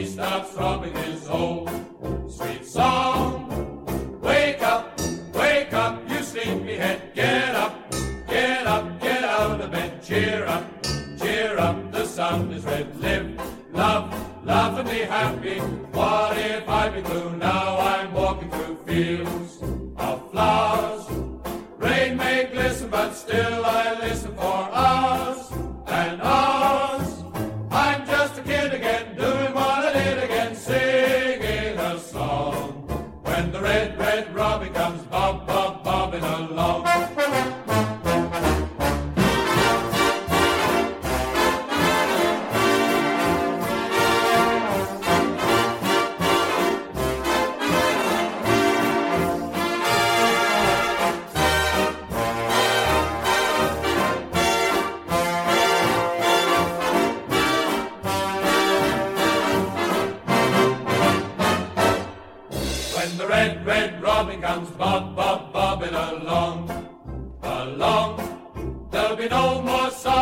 He starts throbbing his old sweet song. Wake up, wake up, you sleepyhead, get up, get up, get out of bed, cheer up, cheer up, the sun is red, live, love, laugh and be happy. What if I be blue? Now I'm walking through fields of flowers. Rain may glisten, but still I listen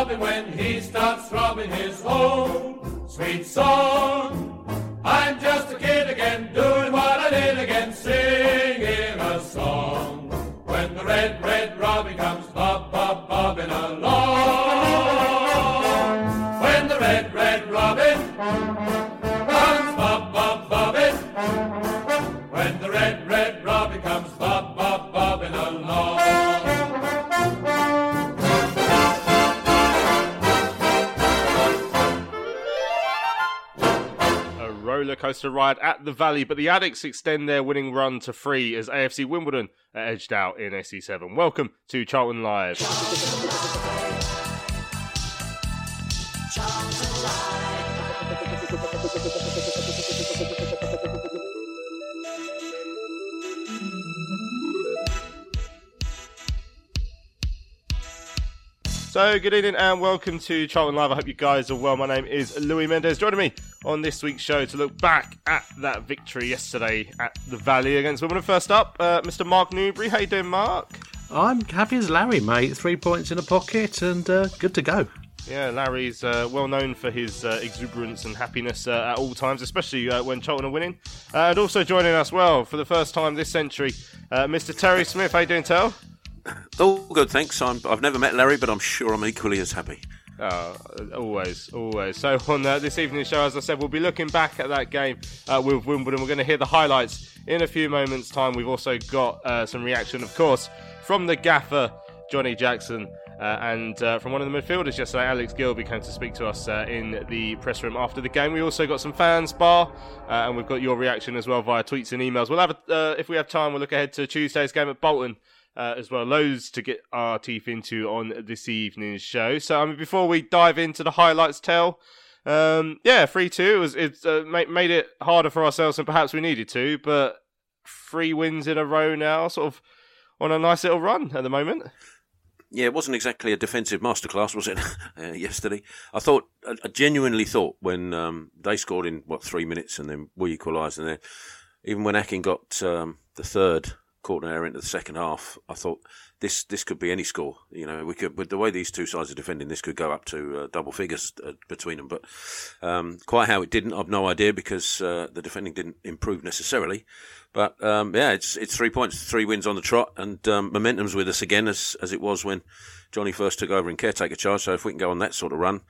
sobbing when he starts throbbing his own sweet song. I'm just a kid again, coaster ride at the Valley, but the Addicks extend their winning run to three as AFC Wimbledon are edged out in SE7. Welcome to Charlton Live. So, good evening and welcome to Charlton Live. I hope you guys are well. My name is Louis Mendez. Joining me on this week's show to look back at that victory yesterday at the Valley against Wimbledon. First up, uh, Mr. Mark Newbury. How you doing, Mark? I'm happy as Larry, mate. Three points in a pocket and uh, good to go. Yeah, Larry's uh, well known for his uh, exuberance and happiness uh, at all times, especially uh, when Charlton are winning. Uh, and also joining us well for the first time this century, uh, Mr. Terry Smith. How you doing, Tel? All good, thanks. I'm, I've never met Larry, but I'm sure I'm equally as happy. Oh, always, always. So on uh, this evening's show, as I said, we'll be looking back at that game uh, with Wimbledon. We're going to hear the highlights in a few moments' time. We've also got uh, some reaction, of course, from the gaffer Johnny Jackson. Uh, and uh, from one of the midfielders yesterday, Alex Gilbey came to speak to us uh, in the press room after the game. We also got some fans bar, uh, and we've got your reaction as well via tweets and emails. We'll have, a, uh, if we have time, we'll look ahead to Tuesday's game at Bolton uh, as well. Loads to get our teeth into on this evening's show. So, I mean, before we dive into the highlights, Tel. Um, yeah, three two. It was it uh, made it harder for ourselves than perhaps we needed to, but three wins in a row now, sort of on a nice little run at the moment. Yeah, it wasn't exactly a defensive masterclass, was it? uh, yesterday, I thought, I genuinely thought when um, they scored in what three minutes and then we equalised, and then even when Akin got um, the third air into the second half, I thought this this could be any score. You know, we could with the way these two sides are defending, this could go up to uh, double figures uh, between them. But um, quite how it didn't, I've no idea because uh, the defending didn't improve necessarily. But um, yeah, it's it's three points, three wins on the trot, and um, momentum's with us again as as it was when Johnny first took over in caretaker charge. So if we can go on that sort of run,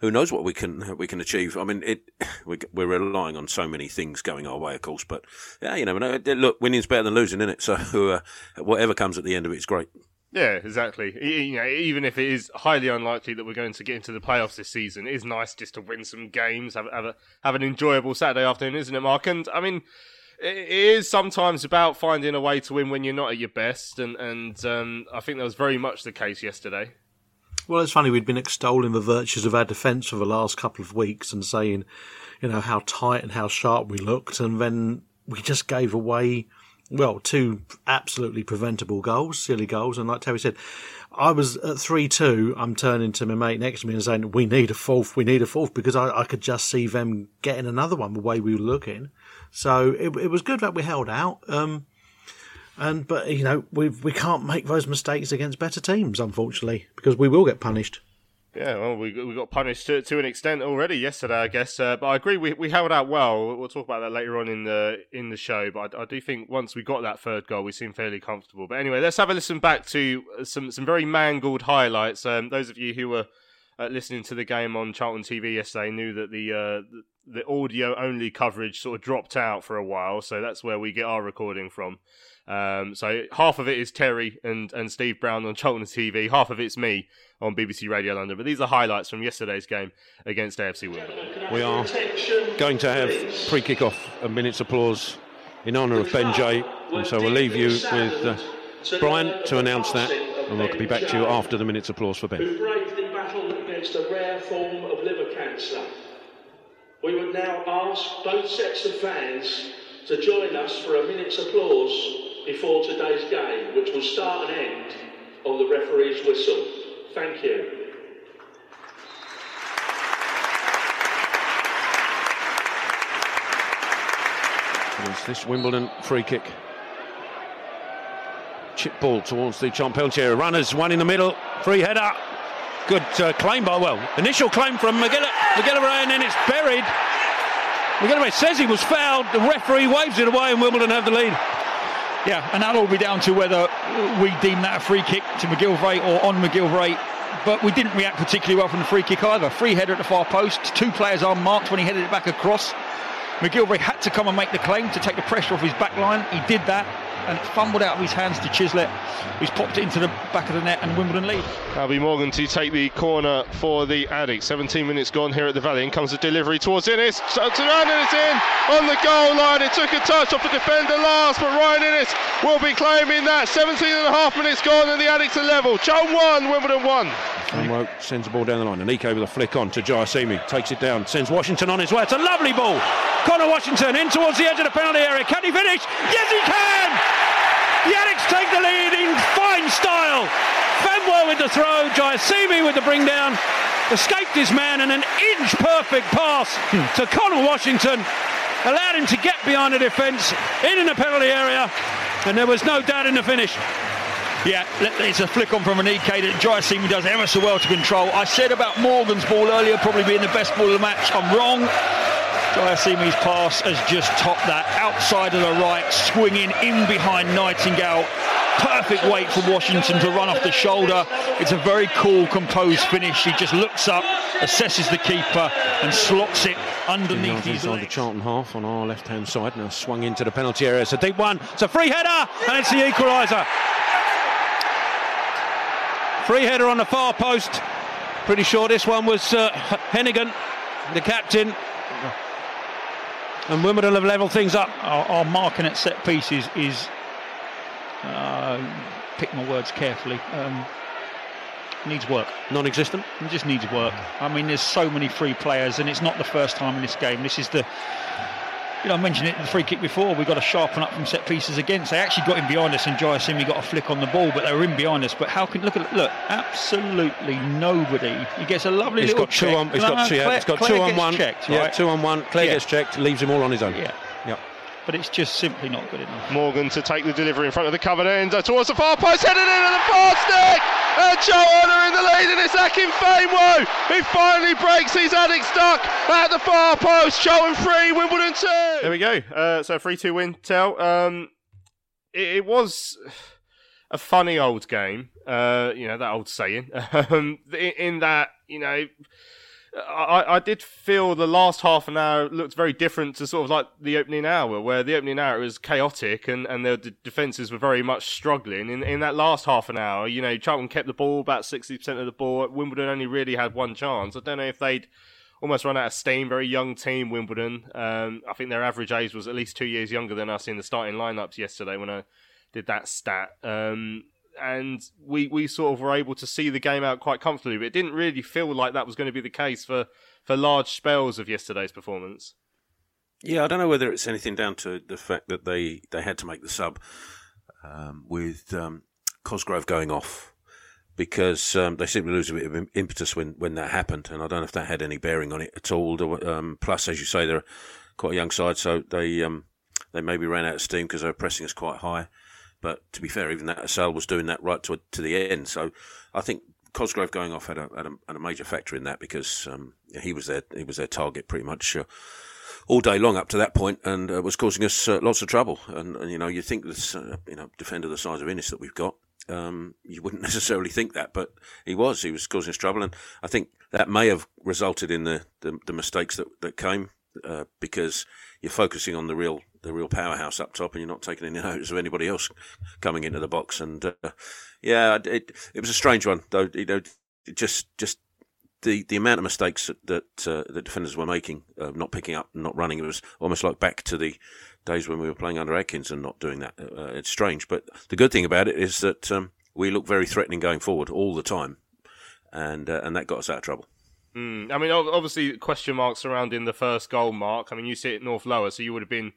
who knows what we can we can achieve? I mean, it we, we're relying on so many things going our way, of course. But yeah, you know. Look, winning's better than losing, isn't it? So uh, whatever comes at the end of it is great. Yeah, exactly. You know, even if it is highly unlikely that we're going to get into the playoffs this season, it is nice just to win some games, have have, a, have an enjoyable Saturday afternoon, isn't it, Mark? And I mean, it is sometimes about finding a way to win when you're not at your best, and and um, I think that was very much the case yesterday. Well, it's funny, we'd been extolling the virtues of our defence for the last couple of weeks and saying, you know, how tight and how sharp we looked, and then we just gave away, well, two absolutely preventable goals, silly goals. And like Terry said, I was at 3 2. I'm turning to my mate next to me and saying, we need a fourth, we need a fourth, because I, I could just see them getting another one the way we were looking. So it, it was good that we held out. Um, and but you know we we can't make those mistakes against better teams, unfortunately, because we will get punished. Yeah, well, we we got punished to, to an extent already yesterday, I guess. Uh, but I agree, we we held out well. We'll talk about that later on in the in the show. But I, I do think once we got that third goal, we seemed fairly comfortable. But anyway, let's have a listen back to some some very mangled highlights. Um, those of you who were uh, listening to the game on Charlton TV yesterday knew that the uh, the, the audio only coverage sort of dropped out for a while, so that's where we get our recording from. Um, so half of it is Terry and, and Steve Brown on Charlton TV, half of it's me on BBC Radio London. But these are highlights from yesterday's game against AFC Wimbledon. We are going to have pre kick off a minute's applause in honour of Ben Jay. And so we'll leave you with uh, Brian to announce that, and we'll be back to you after the minute's applause for Ben. who bravely battled against a rare form of liver cancer. We would now ask both sets of fans to join us for a minute's applause before today's game, which will start and end on the referee's whistle. Thank you. It's this Wimbledon free kick. Chip ball towards the penalty. Runners, one in the middle. Free header. Good uh, claim by, well, initial claim from MacGillivray, MacGillivray and then it's buried. MacGillivray says he was fouled. The referee waves it away and Wimbledon have the lead. Yeah, and that'll all be down to whether we deem that a free kick to MacGillivray or on MacGillivray. But we didn't react particularly well from the free kick either. Free header at the far post, two players unmarked when he headed it back across. MacGillivray had to come and make the claim to take the pressure off his back line. He did that and it fumbled out of his hands to Chislett, who's popped it into the back of the net and Wimbledon lead. Albie Morgan to take the corner for the Addicks. 17 minutes gone here at the Valley. In comes the delivery towards Inniss. Tucked around and it's in on the goal line. It took a touch off the defender last, but Ryan Inniss will be claiming that. 17 and a half minutes gone and the Addicks are level. Charlton 1, Wimbledon 1. Famewo sends the ball down the line. And Nico with a flick on to Jaiyesimi. Takes it down. Sends Washington on his way. It's a lovely ball. Conor Washington in towards the edge of the penalty area. Can he finish? Yes, he can! The Addicks take the lead in fine style. Fenwell with the throw. Jaiyesimi with the bring down. Escaped his man and an inch perfect pass to Conor Washington. Allowed him to get behind the defence, in in the penalty area. And there was no doubt in the finish. Yeah, it's a flick on from Aneke that Jaiyesimi does ever so well to control. I said about Morgan's ball earlier probably being the best ball of the match. I'm wrong. Jaiyesimi's pass has just topped that outside of the right, swinging in behind Nightingale. Perfect weight for Washington to run off the shoulder. It's a very cool, composed finish. He just looks up, assesses the keeper, and slots it underneath his inside the. Charlton half on our left hand side. Now swung into the penalty area. It's a deep one. It's a free header, and it's the equaliser. Free header on the far post. Pretty sure this one was uh, Heneghan, the captain. And Wimbledon have levelled things up. Our, our marking at set pieces is, uh, pick my words carefully, um, needs work. Non existent. It just needs work. I mean, there's so many free players, and it's not the first time in this game. This is the, you know, I mentioned it in the free kick before. We've got to sharpen up from set pieces against. They actually got in behind us, and Jaiyesimi got a flick on the ball, but they were in behind us. But how can look at look? Absolutely nobody. He gets a lovely He's little got two check. on. He's No, got two. Claire- he's got Claire two on one. Checked, yeah, right? two on one. Claire Yeah. gets checked. Leaves him all on his own. Yeah. Yep. But it's just simply not good enough. Morgan to take the delivery in front of the covered end uh, towards the far post, headed in at the far stick, and Charlton are in the lead, and it's Akin Famewo who finally breaks his addict stuck at the far post. Charlton three, Wimbledon two. There we go. Uh, so three two win. Tel. Um, it, it was a funny old game. Uh, you know that old saying. Um, in, in that you know I, I did feel the last half an hour looked very different to sort of like the opening hour, where the opening hour was chaotic and, and the defences were very much struggling. In in that last half an hour, you know, Charlton kept the ball about 60% of the ball. Wimbledon only really had one chance. I don't know if they'd almost run out of steam. Very young team, Wimbledon. Um, I think their average age was at least two years younger than us in the starting lineups yesterday when I did that stat. Um, and we we sort of were able to see the game out quite comfortably. But it didn't really feel like that was going to be the case for for large spells of yesterday's performance. Yeah, I don't know whether it's anything down to the fact that they they had to make the sub um, with um, Cosgrove going off because um, they seemed to lose a bit of impetus when, when that happened, and I don't know if that had any bearing on it at all. Um, plus, as you say, they're quite a young side, so they um, they maybe ran out of steam because they were pressing us quite high. But to be fair, even that Assal was doing that right to to the end. So I think Cosgrove going off had a, had a, had a major factor in that because um, he was their he was their target pretty much. Uh, all day long up to that point, and uh, was causing us uh, lots of trouble. And, and, you know, you think this, uh, you know, defender the size of Inniss that we've got, um, you wouldn't necessarily think that, but he was. He was causing us trouble, and I think that may have resulted in the the, the mistakes that that came uh, because you're focusing on the real the real powerhouse up top, and you're not taking any notice of anybody else coming into the box. And uh, yeah, it it was a strange one, though. You know, just just the, the amount of mistakes that uh, the defenders were making, uh, not picking up, not running, it was almost like back to the days when we were playing under Adkins and not doing that. Uh, it's strange, but the good thing about it is that um, we look very threatening going forward all the time, and uh, and that got us out of trouble. Mm, I mean, obviously, question marks surrounding the first goal mark. I mean, you see it north lower, so you would have been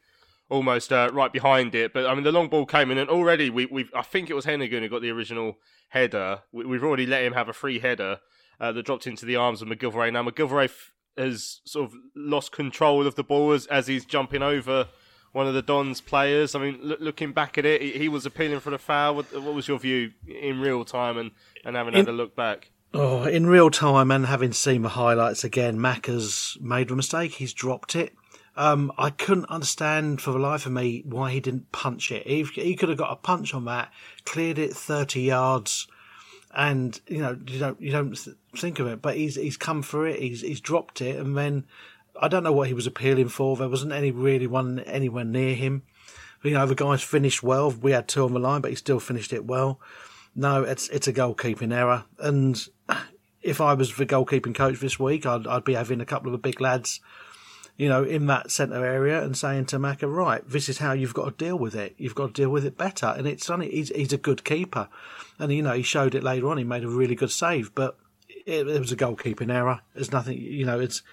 almost uh, right behind it. But I mean, the long ball came in, and already we, we I think it was Heneghan who got the original header. We, have already let him have a free header uh, that dropped into the arms of MacGillivray. Now MacGillivray f- has sort of lost control of the ball as, as he's jumping over one of the Dons players. I mean, looking back at it, he, he, was appealing for the foul. What, what, was your view in real time and, and having in, had a look back? Oh, in real time and having seen the highlights again, Macca's made a mistake. He's dropped it. Um, I couldn't understand for the life of me why he didn't punch it. He, he could have got a punch on that, cleared it 30 yards, and you know you don't you don't think of it, but he's he's come for it. He's he's dropped it, and then I don't know what he was appealing for. There wasn't any really one anywhere near him. You know the guy's finished well. We had two on the line, but he still finished it well. No, it's it's a goalkeeping error, and if I was the goalkeeping coach this week, I'd I'd be having a couple of the big lads you know, in that centre area and saying to Macca, right, this is how you've got to deal with it. You've got to deal with it better. And it's funny, he's, he's a good keeper. And, you know, he showed it later on. He made a really good save, but it, it was a goalkeeping error. There's nothing, you know, it's,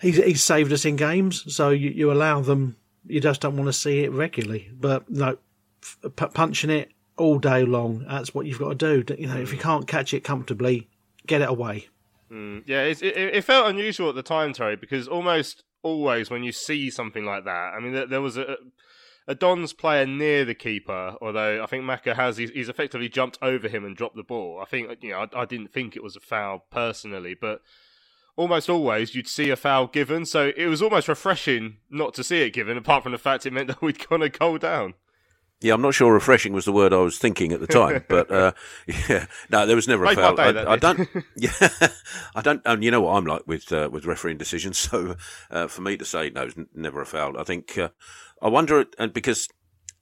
he's, he's saved us in games. So you, you allow them, you just don't want to see it regularly. But no, punching it all day long, that's what you've got to do. You know, if you can't catch it comfortably, get it away. Mm, yeah, it, it, it, felt unusual at the time, Terry, because almost always when you see something like that, I mean, there, there was a, a Dons player near the keeper, although I think Macca has he's, he's, effectively jumped over him and dropped the ball. I think you know I, I, didn't think it was a foul personally, but almost always you'd see a foul given, so it was almost refreshing not to see it given. Apart from the fact it meant that we'd gone a goal down. Yeah, I'm not sure refreshing was the word I was thinking at the time, but uh, yeah, no, there was never a foul. I, I, don't. Yeah, I don't. And you know what I'm like with uh, with refereeing decisions. So uh, for me to say no, it's never a foul. I think uh, I wonder, and because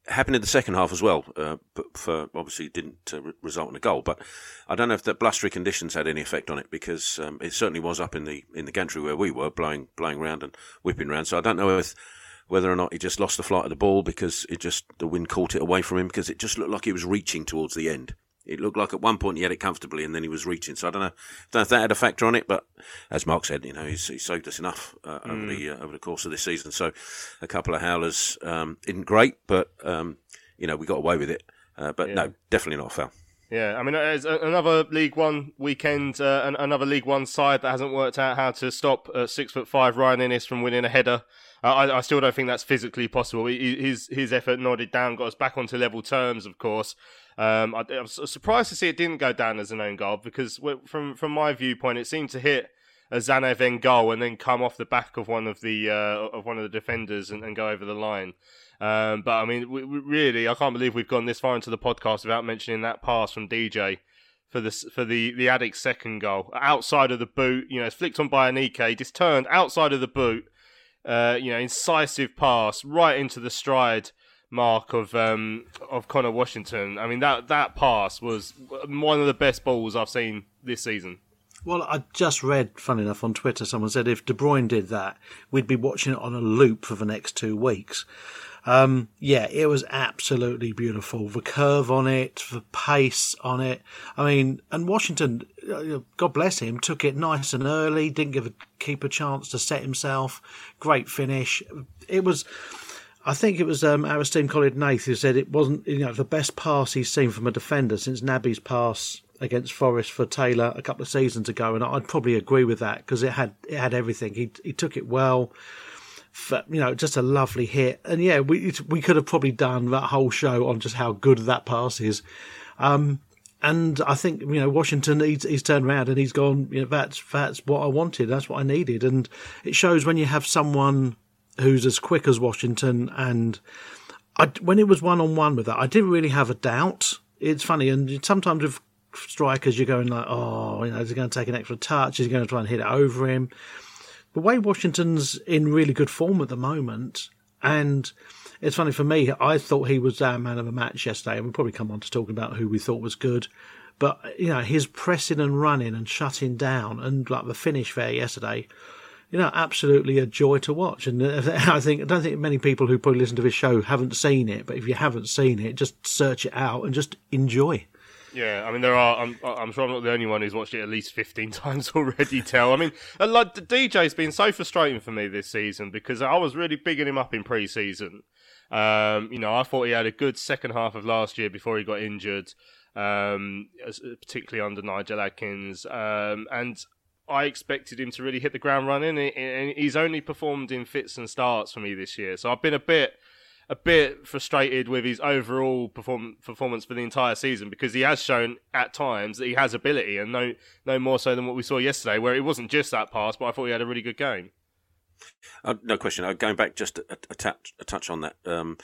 it happened in the second half as well, uh, but for obviously didn't uh, result in a goal. But I don't know if the blustery conditions had any effect on it because um, it certainly was up in the in the gantry where we were blowing blowing around and whipping around. So I don't know if whether or not he just lost the flight of the ball because it just the wind caught it away from him because it just looked like he was reaching towards the end. It looked like at one point he had it comfortably and then he was reaching. So I don't know, don't know if that had a factor on it, but as Mark said, you know, he's, he's saved us enough uh, mm. over the uh, over the course of this season. So a couple of howlers um, isn't great, but um, you know we got away with it. Uh, but yeah. no, definitely not a foul. Yeah, I mean, it's another League One weekend, uh, another League One side that hasn't worked out how to stop uh, six foot five Ryan Inniss from winning a header I, I still don't think that's physically possible. His his effort nodded down, got us back onto level terms, of course. Um, I, am surprised to see it didn't go down as an own goal because from from my viewpoint, it seemed to hit a Tzanev end goal and then come off the back of one of the uh, of one of the defenders and, and go over the line. Um, but I mean, we, we really, I can't believe we've gone this far into the podcast without mentioning that pass from DJ for the for the the Addicks second goal outside of the boot. You know, it's flicked on by Aneke, just turned outside of the boot. Uh, you know, incisive pass right into the stride mark of um, of Conor Washington. I mean that that pass was one of the best balls I've seen this season. Well, I just read, fun enough, on Twitter, someone said if De Bruyne did that, we'd be watching it on a loop for the next two weeks. Um, yeah, it was absolutely beautiful. The curve on it, the pace on it. I mean, and Washington, uh, God bless him, took it nice and early, didn't give a keeper a chance to set himself. Great finish. It was. I think it was um, our esteemed colleague Nath who said it wasn't you know the best pass he's seen from a defender since Naby's pass against Forest for Taylor a couple of seasons ago, and I'd probably agree with that because it had it had everything. He he took it well, for, you know, just a lovely hit, and yeah, we we could have probably done that whole show on just how good that pass is. Um, and I think you know Washington he's, he's turned around and he's gone. You know that's that's what I wanted. That's what I needed, and it shows when you have someone who's as quick as Washington. And I, when it was one on one with that, I didn't really have a doubt. It's funny, and sometimes with strikers, you're going like, oh, you know, is he going to take an extra touch? Is he going to try and hit it over him? The way Washington's in really good form at the moment, and it's funny for me, I thought he was um, our man of the match yesterday, and we'll probably come on to talking about who we thought was good. But you know, his pressing and running and shutting down, and like the finish there yesterday, you know, absolutely a joy to watch. And uh, I think I don't think many people who probably listen to this show haven't seen it. But if you haven't seen it, just search it out and just enjoy. Yeah, I mean there are. I'm, I'm sure I'm not the only one who's watched it at least 15 times already. Tel, I mean, like the DJ's been so frustrating for me this season because I was really bigging him up in pre-season. Um, you know, I thought he had a good second half of last year before he got injured, um, particularly under Nigel Adkins. Um, and I expected him to really hit the ground running, and he's only performed in fits and starts for me this year. So I've been a bit, a bit frustrated with his overall perform- performance for the entire season because he has shown at times that he has ability, and no, no more so than what we saw yesterday, where it wasn't just that pass, but I thought he had a really good game. Uh, no question. Uh, going back just a, a, touch, a touch on that, um,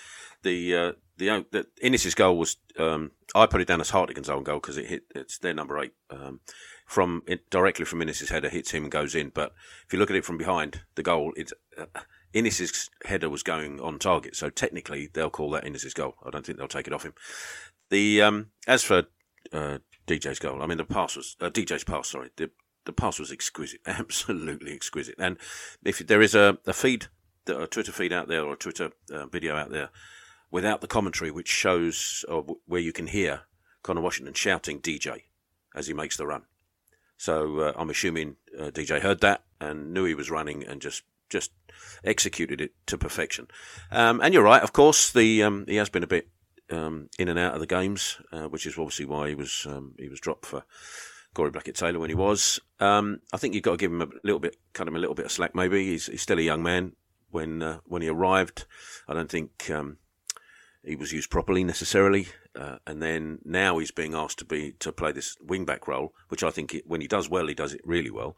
the uh, the, uh, the Inniss's goal was um, I put it down as Hartigan's own goal because it hit it's their number eight. Um, from it, directly from Inniss's header hits him and goes in. But if you look at it from behind the goal, it's uh, Inniss's header was going on target, so technically they'll call that Inniss's goal. I don't think they'll take it off him. The um, as for uh, DJ's goal, I mean the pass was uh, DJ's pass. Sorry, the the pass was exquisite, absolutely exquisite. And if there is a, a feed, a Twitter feed out there or a Twitter uh, video out there without the commentary, which shows or where you can hear Conor Washington shouting DJ as he makes the run. So uh, I'm assuming uh, DJ heard that and knew he was running and just just executed it to perfection. Um, and you're right, of course, the um, he has been a bit um, in and out of the games, uh, which is obviously why he was um, he was dropped for Corey Blackett Tyler when he was. Um, I think you've got to give him a little bit, cut him a little bit of slack. Maybe he's, he's still a young man. When uh, when he arrived, I don't think um, he was used properly necessarily. Uh, and then now he's being asked to be to play this wingback role, which I think it, when he does well, he does it really well.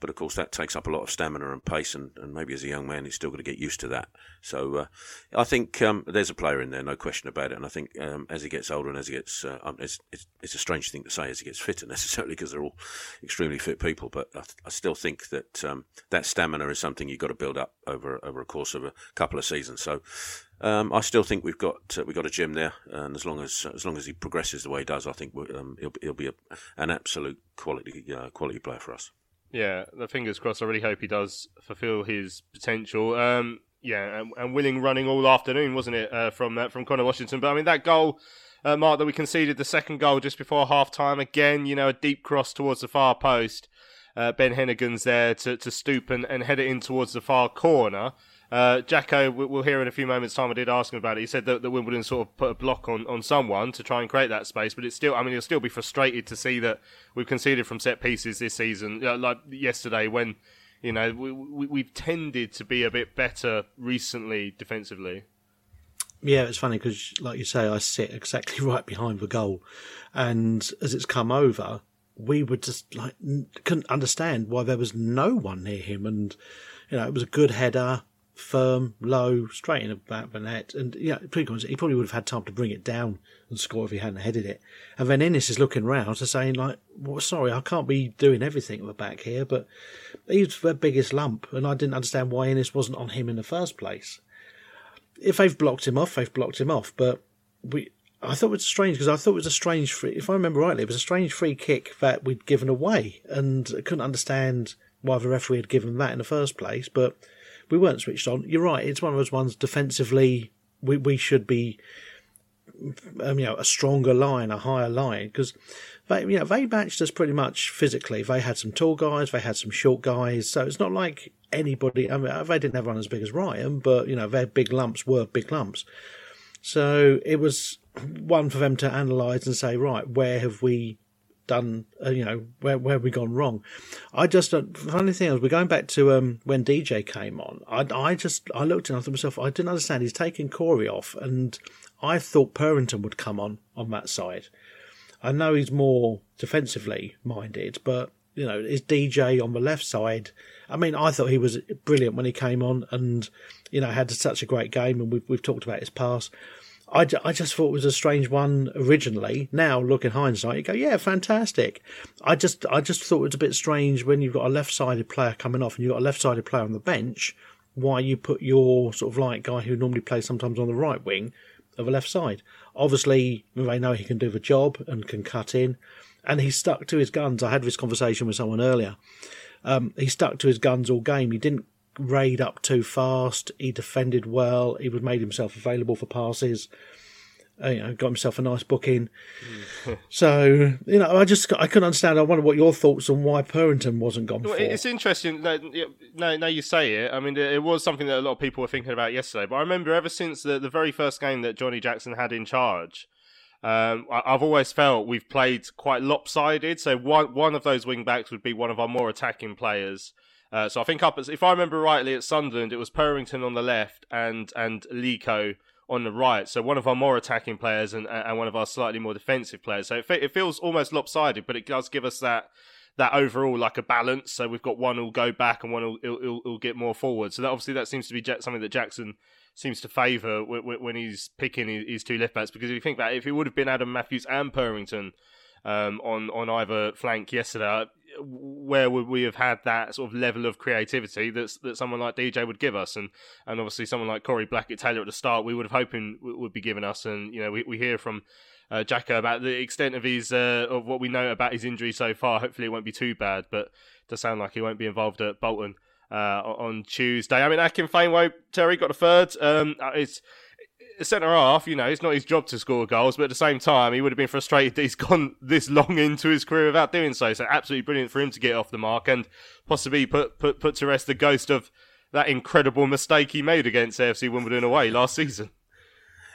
But of course, that takes up a lot of stamina and pace, and, and maybe as a young man, he's still going to get used to that. So uh, I think um, there's a player in there, no question about it. And I think um, as he gets older and as he gets, uh, um, it's, it's, it's, a strange thing to say as he gets fitter necessarily because they're all extremely fit people. But I, I still think that um, that stamina is something you've got to build up over over a course of a couple of seasons. So um, I still think we've got uh, we've got a gem there, and as long as as long as he progresses the way he does, I think um, he'll he'll be a, an absolute quality uh, quality player for us. Yeah, the fingers crossed. I really hope he does fulfil his potential. Um, yeah, and, and, willing running all afternoon, wasn't it, uh, from uh, from Conor Washington? But I mean that goal. Uh, Mark, that we conceded the second goal just before half time. Again, you know, a deep cross towards the far post. Uh, ben Heneghan's there to, to stoop and, and head it in towards the far corner. Uh, Jacko, we'll hear in a few moments' time. I did ask him about it. He said that, that Wimbledon sort of put a block on, on someone to try and create that space, but it's still. I mean, he'll still be frustrated to see that we've conceded from set pieces this season. like yesterday, when you know we, we we've tended to be a bit better recently defensively. Yeah, it's funny because, like you say, I sit exactly right behind the goal, and as it's come over, we were just like couldn't understand why there was no one near him, and you know it was a good header firm, low, straight in of the net. And yeah, he probably would have had time to bring it down and score if he hadn't headed it. And then Inniss is looking round and saying, like, well, sorry, I can't be doing everything at the back here, but he's the biggest lump. And I didn't understand why Inniss wasn't on him in the first place. If they've blocked him off, they've blocked him off. But we, I thought it was strange because I thought it was a strange free. If I remember rightly, it was a strange free kick that we'd given away, and I couldn't understand why the referee had given that in the first place. But we weren't switched on. You're right; it's one of those ones defensively. We we should be, um, you know, a stronger line, a higher line because they you know they matched us pretty much physically. They had some tall guys, they had some short guys, so it's not like anybody. I mean, they didn't have one as big as Ryan, but you know their big lumps were big lumps. So it was one for them to analyse and say, right, where have we done? Uh, you know, where where have we gone wrong? I just uh, funny thing is, we're going back to um, when DJ came on. I I just I looked and I thought myself, I didn't understand. He's taking Corey off, and I thought Purrington would come on on that side. I know he's more defensively minded, but you know, is DJ on the left side? I mean, I thought he was brilliant when he came on, and you know, had such a great game, and we've we've talked about his pass. I, I just thought it was a strange one originally. Now, looking hindsight, you go, yeah, fantastic. I just I just thought it was a bit strange when you've got a left-sided player coming off and you've got a left-sided player on the bench. Why you put your sort of like guy who normally plays sometimes on the right wing of a left side? Obviously, they know he can do the job and can cut in, and he stuck to his guns. I had this conversation with someone earlier. Um, he stuck to his guns all game. He didn't raid up too fast. He defended well. He would made himself available for passes. Uh, you know, got himself a nice booking. So you know, I just I couldn't understand. I wonder what your thoughts on why Purrington wasn't gone. Well, it's interesting. Now, now you say it. I mean, it was something that a lot of people were thinking about yesterday. But I remember ever since the the very first game that Johnny Jackson had in charge. Um, I've always felt we've played quite lopsided. So one one of those wing backs would be one of our more attacking players, uh, so I think up, as if I remember rightly, at Sunderland it was Purrington on the left and and Leko on the right. So one of our more attacking players and and one of our slightly more defensive players. So it, it feels almost lopsided, but it does give us that that overall like a balance. So we've got one who'll go back and one who'll, who'll get more forward. So that obviously that seems to be something that Jackson seems to favour when he's picking his two left backs. Because if you think about it, if it would have been Adam Matthews and Purrington um, on on either flank yesterday, where would we have had that sort of level of creativity that that someone like DJ would give us, and and obviously someone like Corey Blackett Tyler at the start, we would have hoping would be given us, and you know we, we hear from. Uh, Jacko about the extent of his uh, of what we know about his injury so far. Hopefully, it won't be too bad, but does sound like he won't be involved at Bolton uh, on Tuesday. I mean, Akin Famewo Terry got a third. Um, uh, it's centre half, you know, it's not his job to score goals, but at the same time, he would have been frustrated that he's gone this long into his career without doing so. So absolutely brilliant for him to get off the mark and possibly put put put to rest the ghost of that incredible mistake he made against AFC Wimbledon away last season.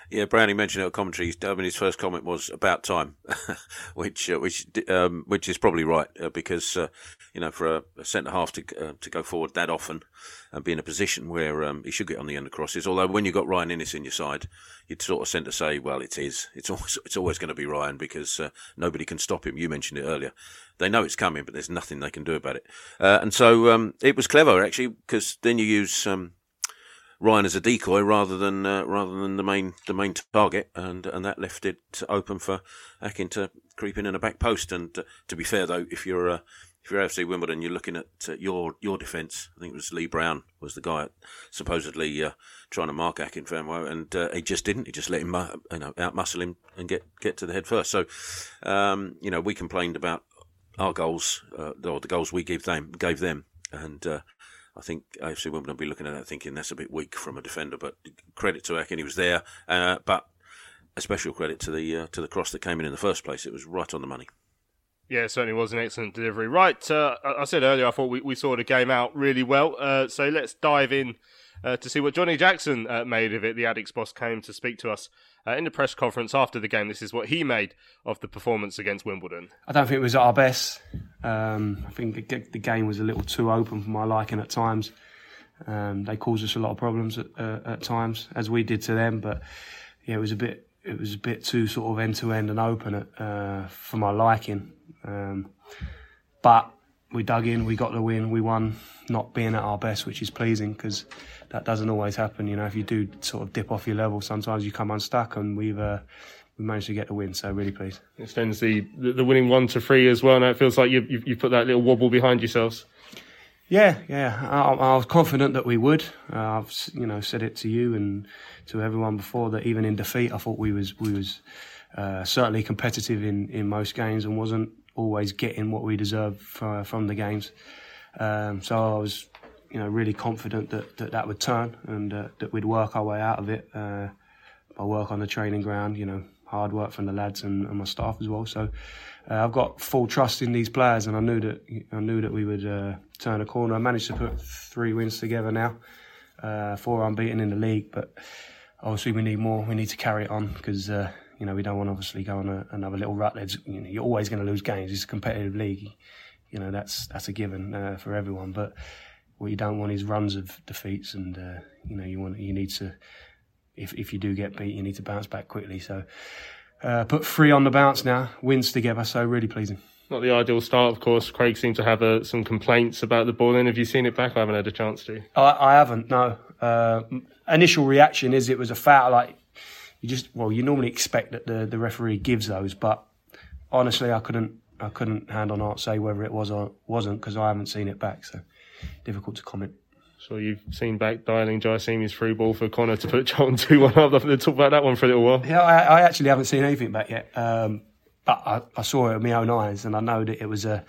Yeah, Brownie mentioned it at commentary. I mean, his first comment was about time, which uh, which um, which is probably right uh, because uh, you know for a, a centre half to uh, to go forward that often and be in a position where um, he should get on the end of crosses. Although when you've got Ryan Inniss in your side, you'd sort of tend to say, well, it is. It's always it's always going to be Ryan because uh, nobody can stop him. You mentioned it earlier. They know it's coming, but there's nothing they can do about it. Uh, and so um, it was clever actually because then you use um, Ryan as a decoy rather than uh, rather than the main the main target, and and that left it open for Akin to creep in in a back post. And uh, to be fair though, if you're uh, if you're AFC Wimbledon, you're looking at uh, your your defence. I think it was Lee Brown was the guy supposedly uh, trying to mark Akin Famewo, and uh, he just didn't. He just let him you know outmuscle him and get get to the head first. So um, you know we complained about our goals or the goals we gave them gave them, and I think AFC Wimbledon will be looking at that thinking that's a bit weak from a defender. But credit to Akin, he was there. Uh, but a special credit to the uh, to the cross that came in in the first place. It was right on the money. Yeah, it certainly was an excellent delivery. Right, uh, I said earlier I thought we, we saw the game out really well. Uh, so let's dive in uh, to see what Johnny Jackson uh, made of it. The Addicks boss came to speak to us uh, in the press conference after the game. This is what he made of the performance against Wimbledon. I don't think it was our best. Um, I think the game was a little too open for my liking at times. Um, they caused us a lot of problems at, uh, at, times, as we did to them. But yeah, it was a bit it was a bit too sort of end to end and open at, uh, for my liking. Um, but we dug in, we got the win, we won, not being at our best, which is pleasing because that doesn't always happen. You know, if you do sort of dip off your level, sometimes you come unstuck, and we've uh, we managed to get the win. So really pleased. Extends the, the, the winning one to three as well. Now it feels like you've, you've, you've put that little wobble behind yourselves. Yeah, yeah. I, I was confident that we would. Uh, I've you know said it to you and to everyone before that even in defeat, I thought we was we was uh, certainly competitive in, in most games and wasn't always getting what we deserved for, from the games. Um, so I was you know really confident that that, that would turn and uh, that we'd work our way out of it uh, by work on the training ground. You know, hard work from the lads and, and my staff as well. So uh, I've got full trust in these players, and I knew that I knew that we would uh, turn a corner. I managed to put three wins together now, uh, four unbeaten in the league, but obviously we need more. We need to carry it on because uh, you know we don't want to obviously go on a, another little rut. You know, you're always going to lose games. It's a competitive league. You know that's that's a given uh, for everyone. But what you don't want is runs of defeats, and uh, you know you want you need to. If if you do get beat, you need to bounce back quickly. So uh, put three on the bounce now, wins together, so really pleasing. Not the ideal start, of course. Craig seemed to have uh, some complaints about the ball. In have you seen it back? I haven't had a chance to. I, I haven't. No. Uh, initial reaction is it was a foul. Like you just well, you normally expect that the, the referee gives those, but honestly, I couldn't I couldn't hand on heart say whether it was or wasn't because I haven't seen it back. So difficult to comment. So you've seen back Diallang Jaiyesimi's through ball for Conor to put Charlton 2 1 up. I've talk about that one for a little while. Yeah, I, I actually haven't seen anything back yet. Um, but I, I, saw it with my own eyes and I know that it was a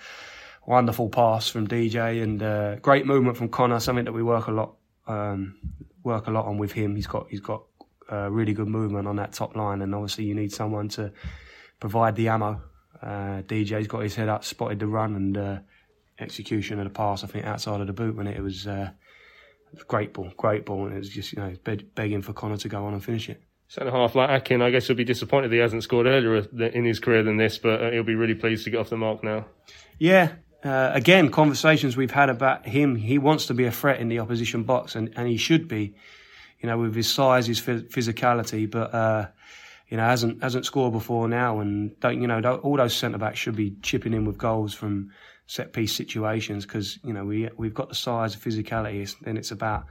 wonderful pass from DJ and a great movement from Conor, something that we work a lot um, work a lot on with him. He's got he's got uh, really good movement on that top line and obviously you need someone to provide the ammo. Uh, DJ's got his head up, spotted the run and uh, execution of the pass, I think, outside of the boot when it was uh, great ball, great ball, and it was just you know begging for Conor to go on and finish it. Centre half like Akin, I guess he'll be disappointed he hasn't scored earlier in his career than this, but uh, he'll be really pleased to get off the mark now. Yeah, uh, again, conversations we've had about him. He wants to be a threat in the opposition box, and, and he should be. You know, with his size, his physicality, but uh, you know hasn't hasn't scored before now, and don't you know all those centre backs should be chipping in with goals from set piece situations because you know we we've got the size, the physicality, and it's about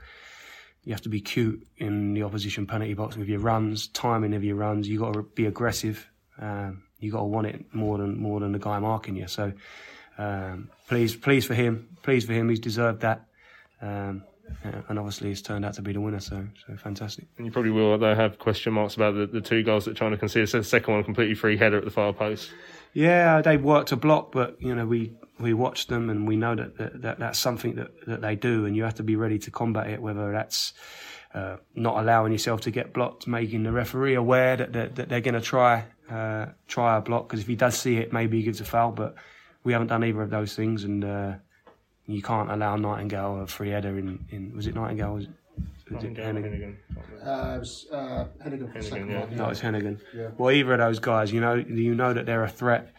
you have to be cute in the opposition penalty box with your runs, timing of your runs. You got to be aggressive. Um, you got to want it more than more than the guy marking you. So um, please, please for him, please for him. He's deserved that. Um, and obviously it's turned out to be the winner, so so fantastic. And you probably will though have question marks about the, the two goals that China conceded. So the second one completely free header at the far post. Yeah, they worked a block, but you know we we watch them and we know that, that, that that's something that, that they do, and you have to be ready to combat it. Whether that's uh, not allowing yourself to get blocked, making the referee aware that, that, that they're going to try uh, try a block, because if he does see it, maybe he gives a foul. But we haven't done either of those things, and uh, you can't allow Nightingale a free header in, in was it Nightingale? Was, was it Heneghan? Uh, it was uh, Heneghan. Heneghan yeah. No, it's Heneghan. Yeah. Well, either of those guys, you know, you know that they're a threat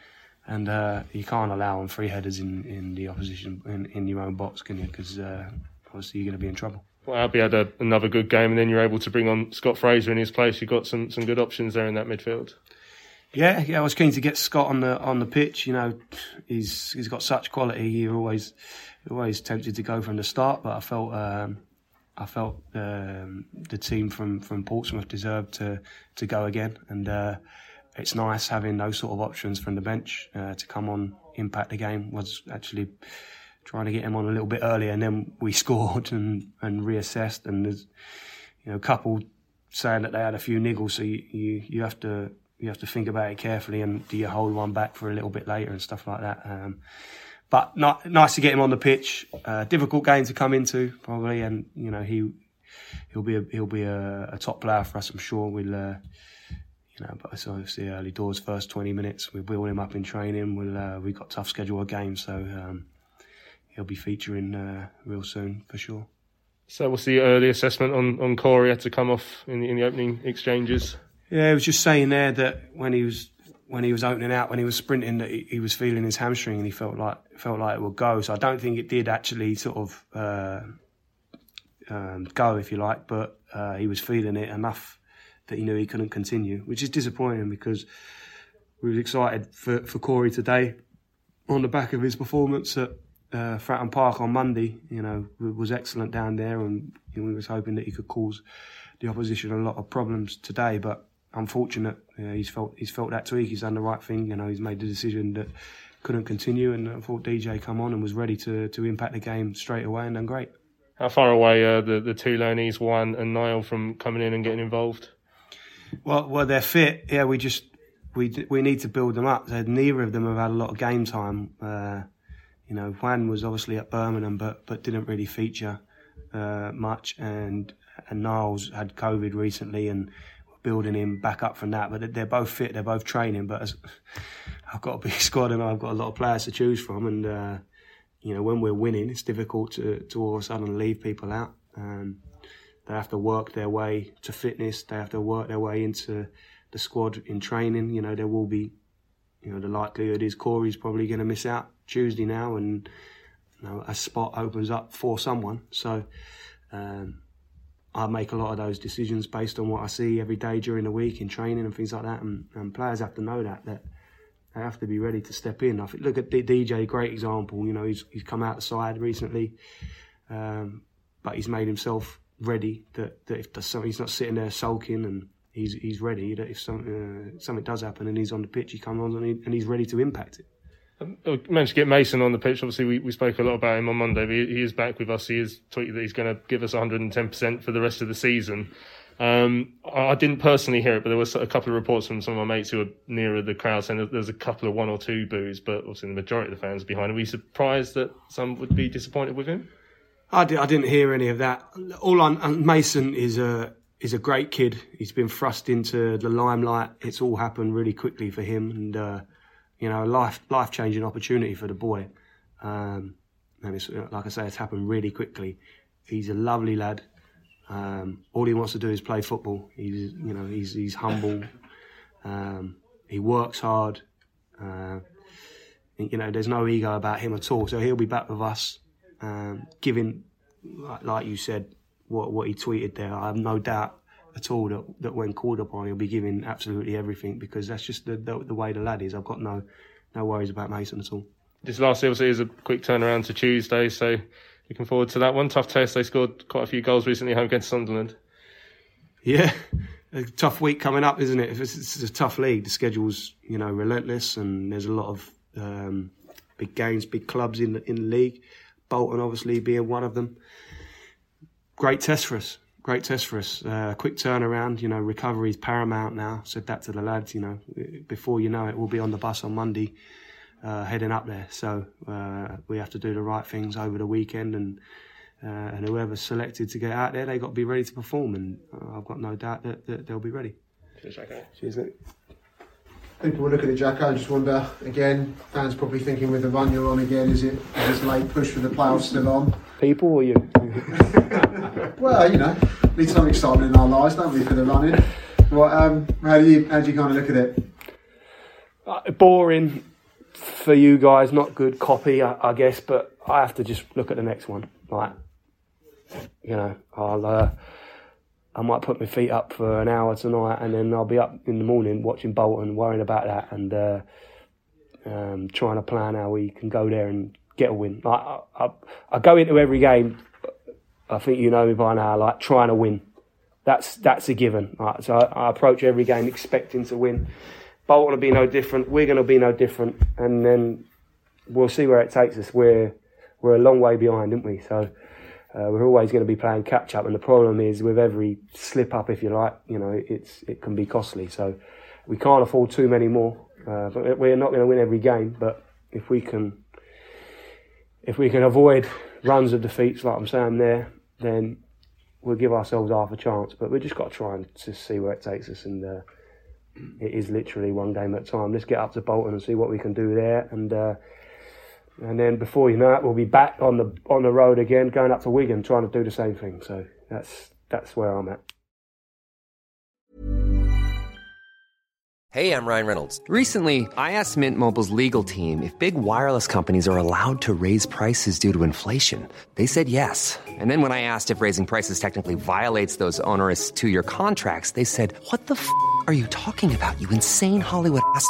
and uh, you can't allow on free headers in, in the opposition in, in your own box, can you? Because uh, obviously you're going to be in trouble. Well, Albie had a, another good game, and then you're able to bring on Scott Fraser in his place. You've got some, some good options there in that midfield. Yeah, yeah, I was keen to get Scott on the on the pitch. You know, he's he's got such quality. You're always always tempted to go from the start, but I felt um, I felt um, the team from, from Portsmouth deserved to to go again, and uh, it's nice having those sort of options from the bench uh, to come on, impact the game. Was actually trying to get him on a little bit earlier, and then we scored and, and reassessed. And there's you know a couple saying that they had a few niggles, so you, you, you have to you have to think about it carefully and do you hold one back for a little bit later and stuff like that. Um, but not, nice to get him on the pitch. Uh, difficult game to come into probably, and you know he he'll be a, he'll be a, a top player for us. I'm sure. We'll uh, you know, but it's obviously early doors, first 20 minutes. We build him up in training. We'll, uh, we've got tough schedule of games, so um, he'll be featuring uh, real soon for sure. So, what's the early assessment on, on Corey? Had to come off in the, in the opening exchanges. Yeah, he was just saying there that when he was when he was opening out, when he was sprinting, that he, he was feeling his hamstring and he felt like felt like it would go. So I don't think it did actually sort of uh, um, go, if you like, but uh, he was feeling it enough that he knew he couldn't continue, which is disappointing because we were excited for, for Corey today on the back of his performance at, uh, Fratton Park on Monday, you know, was excellent down there, and you know, we was hoping that he could cause the opposition a lot of problems today. But unfortunate, you know, he's felt he's felt that tweak. He's done the right thing. You know, he's made the decision that couldn't continue, and I thought DJ come on and was ready to to impact the game straight away and done great. How far away are the the two loanees, Juan and Niall, from coming in and getting involved? Well, well, they're fit. Yeah, we just we we need to build them up. So neither of them have had a lot of game time. Uh, you know, Juan was obviously at Birmingham, but but didn't really feature uh, much, and and Niles had COVID recently, and we're building him back up from that. But they're both fit. They're both training. But as, I've got a big squad, and I've got a lot of players to choose from, and. Uh, you know, when we're winning, it's difficult to, to all of a sudden leave people out. Um, they have to work their way to fitness. They have to work their way into the squad in training. You know, there will be, you know, the likelihood is Corey's probably going to miss out Tuesday now, and you know, a spot opens up for someone. So um, I make a lot of those decisions based on what I see every day during the week in training and things like that. And, and players have to know that that they have to be ready to step in. I think, look at DJ, great example. You know, he's he's come out the side recently, um, but he's made himself ready. That, that if there's he's not sitting there sulking, and he's he's ready. That if some, uh, something does happen and he's on the pitch, he comes on and, he, and he's ready to impact it. Um, I managed to get Mason on the pitch. Obviously, we, we spoke a lot about him on Monday. He, he is back with us. He has tweeted that he's going to give us 110% for the rest of the season. Um, I didn't personally hear it, but there was a couple of reports from some of my mates who were nearer the crowd saying that there was a couple of one or two boos, but obviously the majority of the fans behind. Are we surprised that some would be disappointed with him? I, did, I didn't hear any of that. All on Mason is a is a great kid. He's been thrust into the limelight. It's all happened really quickly for him, and uh, you know, life life changing opportunity for the boy. Um, and it's like I say, it's happened really quickly. He's a lovely lad. Um, all he wants to do is play football. He's, you know, he's he's humble. Um, he works hard. Uh, you know, there's no ego about him at all. So he'll be back with us, um, like, like, you said, what what he tweeted there. I have no doubt at all that, that when called upon, he'll be giving absolutely everything because that's just the, the, the way the lad is. I've got no no worries about Mason at all. This last obviously is a quick turnaround to Tuesday, so looking forward to that one. Tough test. They scored quite a few goals recently home against Sunderland. Yeah, a tough week coming up, isn't it? It's, it's a tough league. The schedule's you know relentless, and there's a lot of um, big games, big clubs in the, in the league. Bolton obviously being one of them. Great test for us. Great test for us. Uh, quick turnaround. You know, recovery is paramount now. Said that to the lads. You know, before you know it, we'll be on the bus on Monday uh, heading up there. So uh, we have to do the right things over the weekend, and uh, and whoever's selected to get out there, they got to be ready to perform. And uh, I've got no doubt that, that they'll be ready. Cheers, Jacko. Cheers, mate. People will look at the Jacko and just wonder again. Fans probably thinking with the run you're on again, is it is this late push for the playoffs still on? People or you? well, you know, need some excitement in our lives, don't we, for the running? Well, um, how do you how do you kind of look at it? Uh, boring for you guys, not good copy, I, I, guess, but I have to just look at the next one. Like, you know, I'll, uh, I might put my feet up for an hour tonight, and then I'll be up in the morning watching Bolton, worrying about that, and uh, um, trying to plan how we can go there and get a win. I, I, I go into every game. I think you know me by now. Like trying to win, that's that's a given. So I, I approach every game expecting to win. Bolton will be no different. We're going to be no different, and then we'll see where it takes us. We're we're a long way behind, aren't we? So uh, we're always going to be playing catch up, and the problem is with every slip up, if you like, you know, it's it can be costly. So we can't afford too many more. Uh, but we're not going to win every game. But if we can, if we can avoid runs of defeats like I'm saying there, then we'll give ourselves half a chance. But we've just got to try and see where it takes us and. Uh, it is literally one game at a time. Let's get up to Bolton and see what we can do there, and uh, and then before you know it, we'll be back on the on the road again, going up to Wigan, trying to do the same thing. So that's that's where I'm at. Hey, I'm Ryan Reynolds. Recently, I asked Mint Mobile's legal team if big wireless companies are allowed to raise prices due to inflation. They said yes. And then when I asked if raising prices technically violates those onerous two year contracts, they said, "What the." F- are you talking about, you insane Hollywood ass?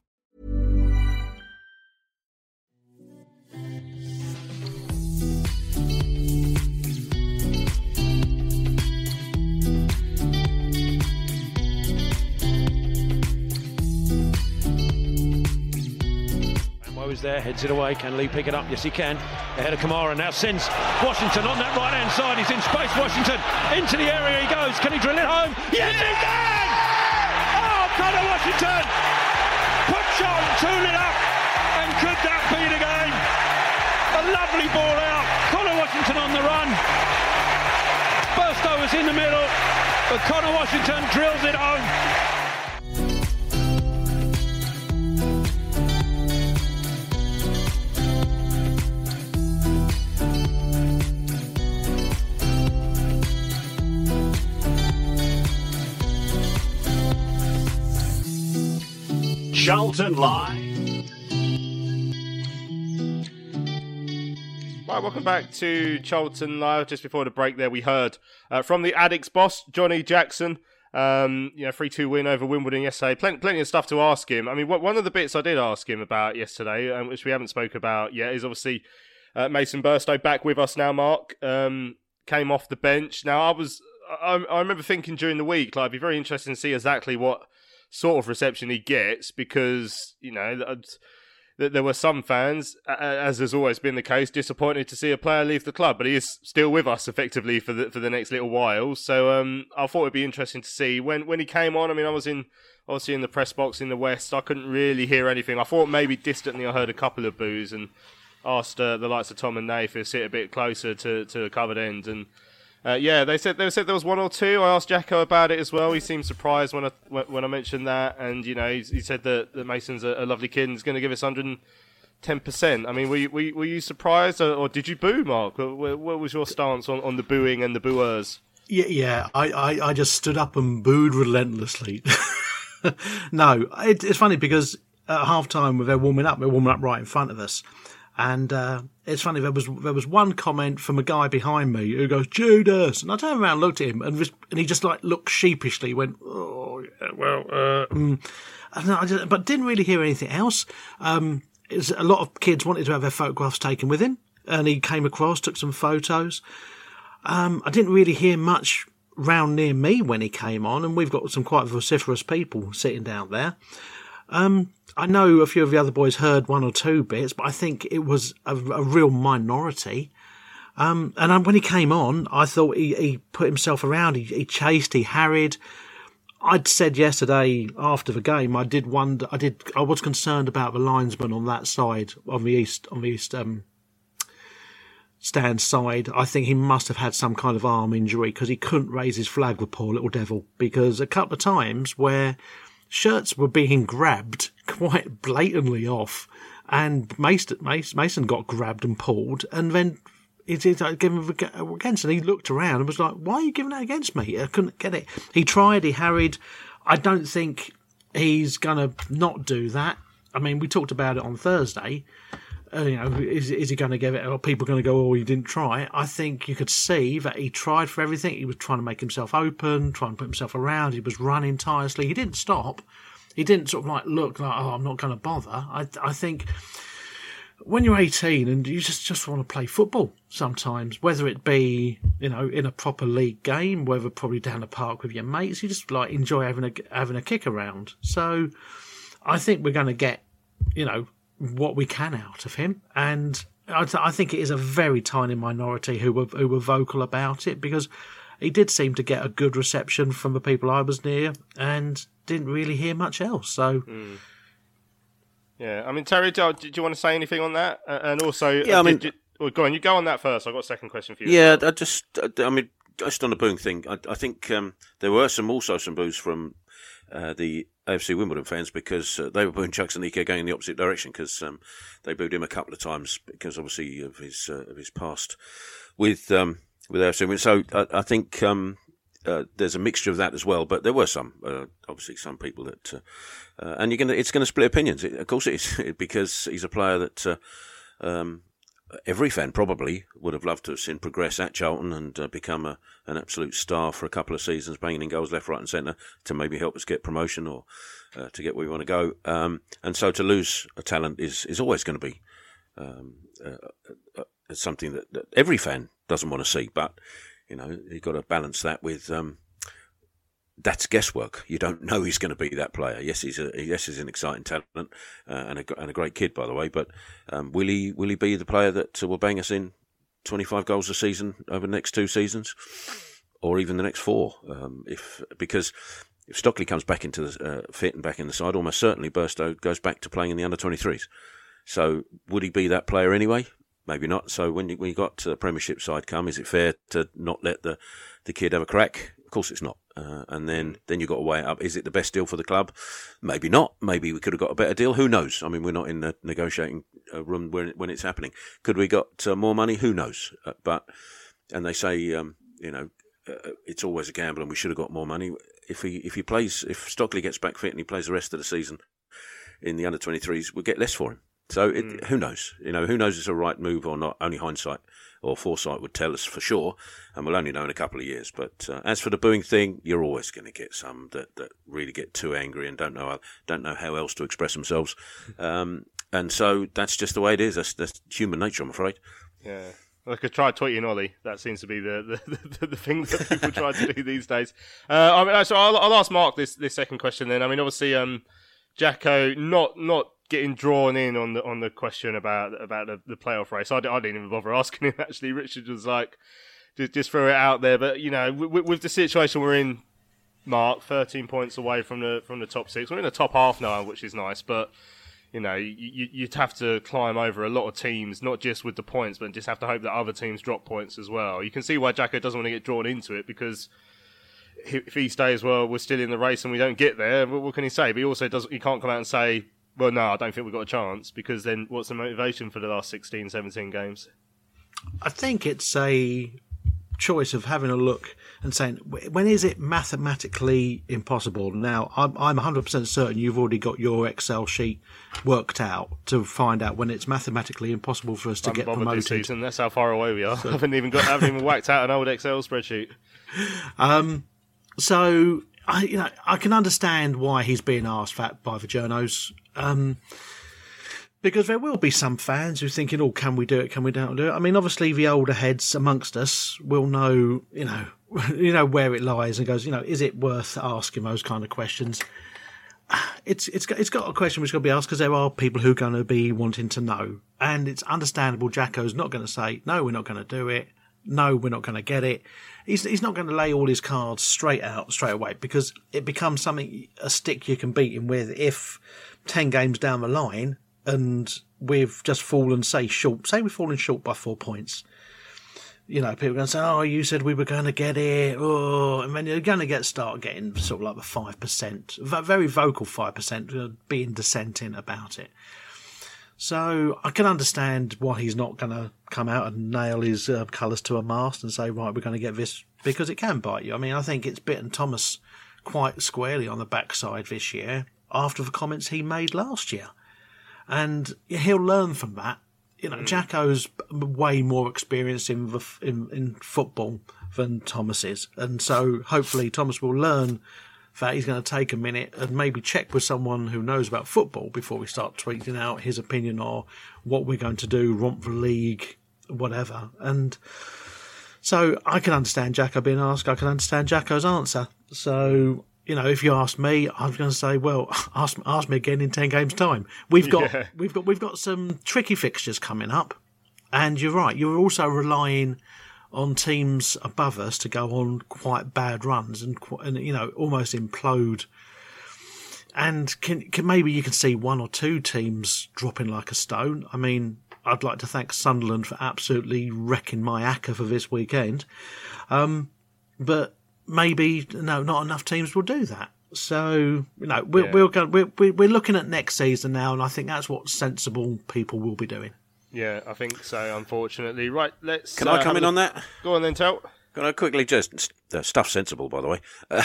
Mo's there, heads it away. Can Lee pick it up? Yes, he can. Ahead of Kamara now sends Washington on that right hand side. He's in space. Washington into the area he goes. Can he drill it home? Yes, he can! Oh, Conor Washington! Put shot, tune it up, and could that be the game? A lovely ball out. Conor Washington on the run. Burstow was in the middle, but Conor Washington drills it home. Charlton Live. Right, welcome back to Charlton Live. Just before the break, there we heard uh, from the Addicks boss, Johnny Jackson. Um, you know, three two win over Wimbledon yesterday. Plenty, plenty of stuff to ask him. I mean, one of the bits I did ask him about yesterday, um, which we haven't spoke about yet, is obviously uh, Mason Burstow back with us now. Mark um, came off the bench. Now, I was, I, I remember thinking during the week, like, it'd be very interesting to see exactly what sort of reception he gets because you know that there were some fans, as has always been the case, disappointed to see a player leave the club, but he is still with us effectively for the for the next little while. So um, I thought it'd be interesting to see when when he came on. I mean, I was in obviously in the press box in the west. I couldn't really hear anything. I thought maybe distantly I heard a couple of boos and asked uh, the likes of Tom and Nath to sit a bit closer to to a covered end and. Uh, yeah, they said they said there was one or two. I asked Jacko about it as well. He seemed surprised when I when I mentioned that, and you know he, he said that, Mason's a, a lovely kid and he's going to give us 110 percent. I mean, were you, were you, were you surprised or, or, did you boo, Mark? What, what, was your stance on, on the booing and the booers? Yeah, yeah, I, I, I just stood up and booed relentlessly. no, it, it's funny because at half time when they're warming up, they're warming up right in front of us. And uh, it's funny there was there was one comment from a guy behind me who goes Judas, and I turned around, and looked at him, and and he just like looked sheepishly, went oh yeah, well, uh, mm. just, but didn't really hear anything else. Um, a lot of kids wanted to have their photographs taken with him, and he came across, took some photos. Um, I didn't really hear much round near me when he came on, and we've got some quite vociferous people sitting down there. Um, I know a few of the other boys heard one or two bits, but I think it was a, a real minority. Um, and when he came on, I thought he, he put himself around. He, he, chased, he harried. I'd said yesterday after the game, I did wonder, I did, I was concerned about the linesman on that side, on the east, on the east um, stand side. I think he must have had some kind of arm injury because he couldn't raise his flag, the poor little devil. Because a couple of times where shirts were being grabbed quite blatantly off, and Mason, got grabbed and pulled, and then he did uh, give him against, and he looked around and was like, "Why are you giving that against me?" I couldn't get it. He tried, he harried. I don't think he's gonna not do that. I mean, we talked about it on Thursday. Uh, you know, is, is he going to give it? Are people going to go, oh, he didn't try? I think you could see that he tried for everything. He was trying to make himself open, trying to put himself around. He was running tirelessly. He didn't stop. He didn't sort of like look like, oh, I'm not going to bother. I, I think when you're 18 and you just, just want to play football sometimes, whether it be, you know, in a proper league game, whether probably down the park with your mates, you just like enjoy having a, having a kick around. So I think we're going to get, you know, what we can out of him. And I, I think it is a very tiny minority who were, who were vocal about it because he did seem to get a good reception from the people I was near and didn't really hear much else. So. Mm. Yeah, I mean, Terry, do, do you want to say anything on that? Uh, and also, Yeah, I mean- did you- well, go on, you go on that first. I've got a second question for you. Yeah, I just, I mean, just on the booing thing, I, I think um, there were some also some boos from uh, the AFC Wimbledon fans because uh, they were booing Chucks Aneke going in the opposite direction because um, they booed him a couple of times because obviously of his uh, of his past with um, with AFC Wimbledon. So I, I think um, uh, there's a mixture of that as well. But there were some, uh, obviously, some people that, uh, uh, and you're gonna, it's going to split opinions. It, of course, it is because he's a player that. Uh, um, every fan probably would have loved to have seen progress at Charlton and uh, become a, an absolute star for a couple of seasons, banging in goals left, right, and centre to maybe help us get promotion or uh, to get where we want to go. Um, and so to lose a talent is is always going to be um, uh, uh, something that, that every fan doesn't want to see. But you know, you've got to balance that with. Um, that's guesswork. You don't know he's going to be that player. Yes, he's a yes, he's an exciting talent uh, and a and a great kid, by the way. But um, will he will he be the player that uh, will bang us in twenty five goals a season over the next two seasons, or even the next four? Um, if because if Stockley comes back into the uh, fit and back in the side, almost certainly Burstow goes back to playing in the under twenty threes. So would he be that player anyway? Maybe not. So when you, got to the Premiership side come, is it fair to not let the the kid have a crack? Of course, it's not. Uh, and then then you've got to weigh it up. Is it the best deal for the club? Maybe not. Maybe we could have got a better deal. Who knows? I mean, we're not in the negotiating uh, room when when it's happening. Could we got uh, more money? Who knows? Uh, but and they say um, you know uh, it's always a gamble, and we should have got more money. If he if he plays if Stockley gets back fit and he plays the rest of the season in the under 23s, we'll get less for him. So it, who knows? You know, who knows it's a right move or not? Only hindsight or foresight would tell us for sure, and we'll only know in a couple of years. But uh, as for the booing thing, you're always going to get some that, that really get too angry and don't know how, don't know how else to express themselves. Um, and so that's just the way it is. That's, that's human nature, I'm afraid. Yeah. I could try tweeting Ollie. That seems to be the the, the, the thing that people try to do these days. Uh, I mean, so I'll, I'll ask Mark this this second question then. I mean, obviously, um, Jacko not not getting drawn in on the on the question about about the, the playoff race. I, didn't even bother asking him. Actually, Richard was like, just just throw it out there. But you know, with, with the situation we're in, Mark, thirteen points away from the from the top six. We're in the top half now, which is nice, but you know, you, you- you'd have to climb over a lot of teams, not just with the points, but just have to hope that other teams drop points as well. You can see why Jacko doesn't want to get drawn into it because if he stays, well, we're still in the race and we don't get there. What, what can he say? But he also does. He can't come out and say, well, no, I don't think we've got a chance because then what's the motivation for the last 16, 17 games? I think it's a choice of having a look and saying when is it mathematically impossible? Now, I'm, I'm 100% certain you've already got your Excel sheet worked out to find out when it's mathematically impossible for us to I'm get promoted. season. That's how far away we are. I haven't even got, I haven't even whacked out an old Excel spreadsheet. Um, so I, you know, I can understand why he's being asked that by the journos. Um, because there will be some fans who thinking, "Oh, can we do it? Can we not do it?" I mean, obviously, the older heads amongst us will know, you know, you know where it lies, and goes, you know, is it worth asking those kind of questions? It's it's got, it's got a question which got to be asked because there are people who are going to be wanting to know, and it's understandable. Jacko's not going to say, "No, we're not going to do it." No, we're not going to get it. He's he's not going to lay all his cards straight out straight away because it becomes something a stick you can beat him with if ten games down the line and we've just fallen say short. Say we've fallen short by four points. You know, people are going to say, "Oh, you said we were going to get it," oh, and then you're going to get start getting sort of like the five percent, very vocal five percent, being dissenting about it. So I can understand why he's not going to come out and nail his uh, colours to a mast and say, right, we're going to get this because it can bite you. I mean, I think it's bitten Thomas quite squarely on the backside this year after the comments he made last year. And he'll learn from that. You know, hmm. Jacko's way more experienced in, the, in in football than Thomas is, and so hopefully Thomas will learn that he's going to take a minute and maybe check with someone who knows about football before we start tweeting out his opinion or what we're going to do, romp the league, whatever. And so I can understand Jacko being asked. I can understand Jacko's answer. So you know, if you ask me, I'm going to say, well, ask ask me again in ten games' time. We've got Yeah. we've got we've got some tricky fixtures coming up, and you're right. You're also relying on teams above us to go on quite bad runs and, and you know almost implode and can, can maybe you can see one or two teams dropping like a stone. I mean, I'd like to thank Sunderland for absolutely wrecking my ACCA for this weekend, um, but maybe no, not enough teams will do that. So you know, we're Yeah. we're, go, we're we're we're looking at next season now, and I think that's what sensible people will be doing. Yeah, I think so. Unfortunately, right. Let's. Can uh, I come in look- on that? Go on then, tell. Can I quickly just uh, stuff sensible, by the way?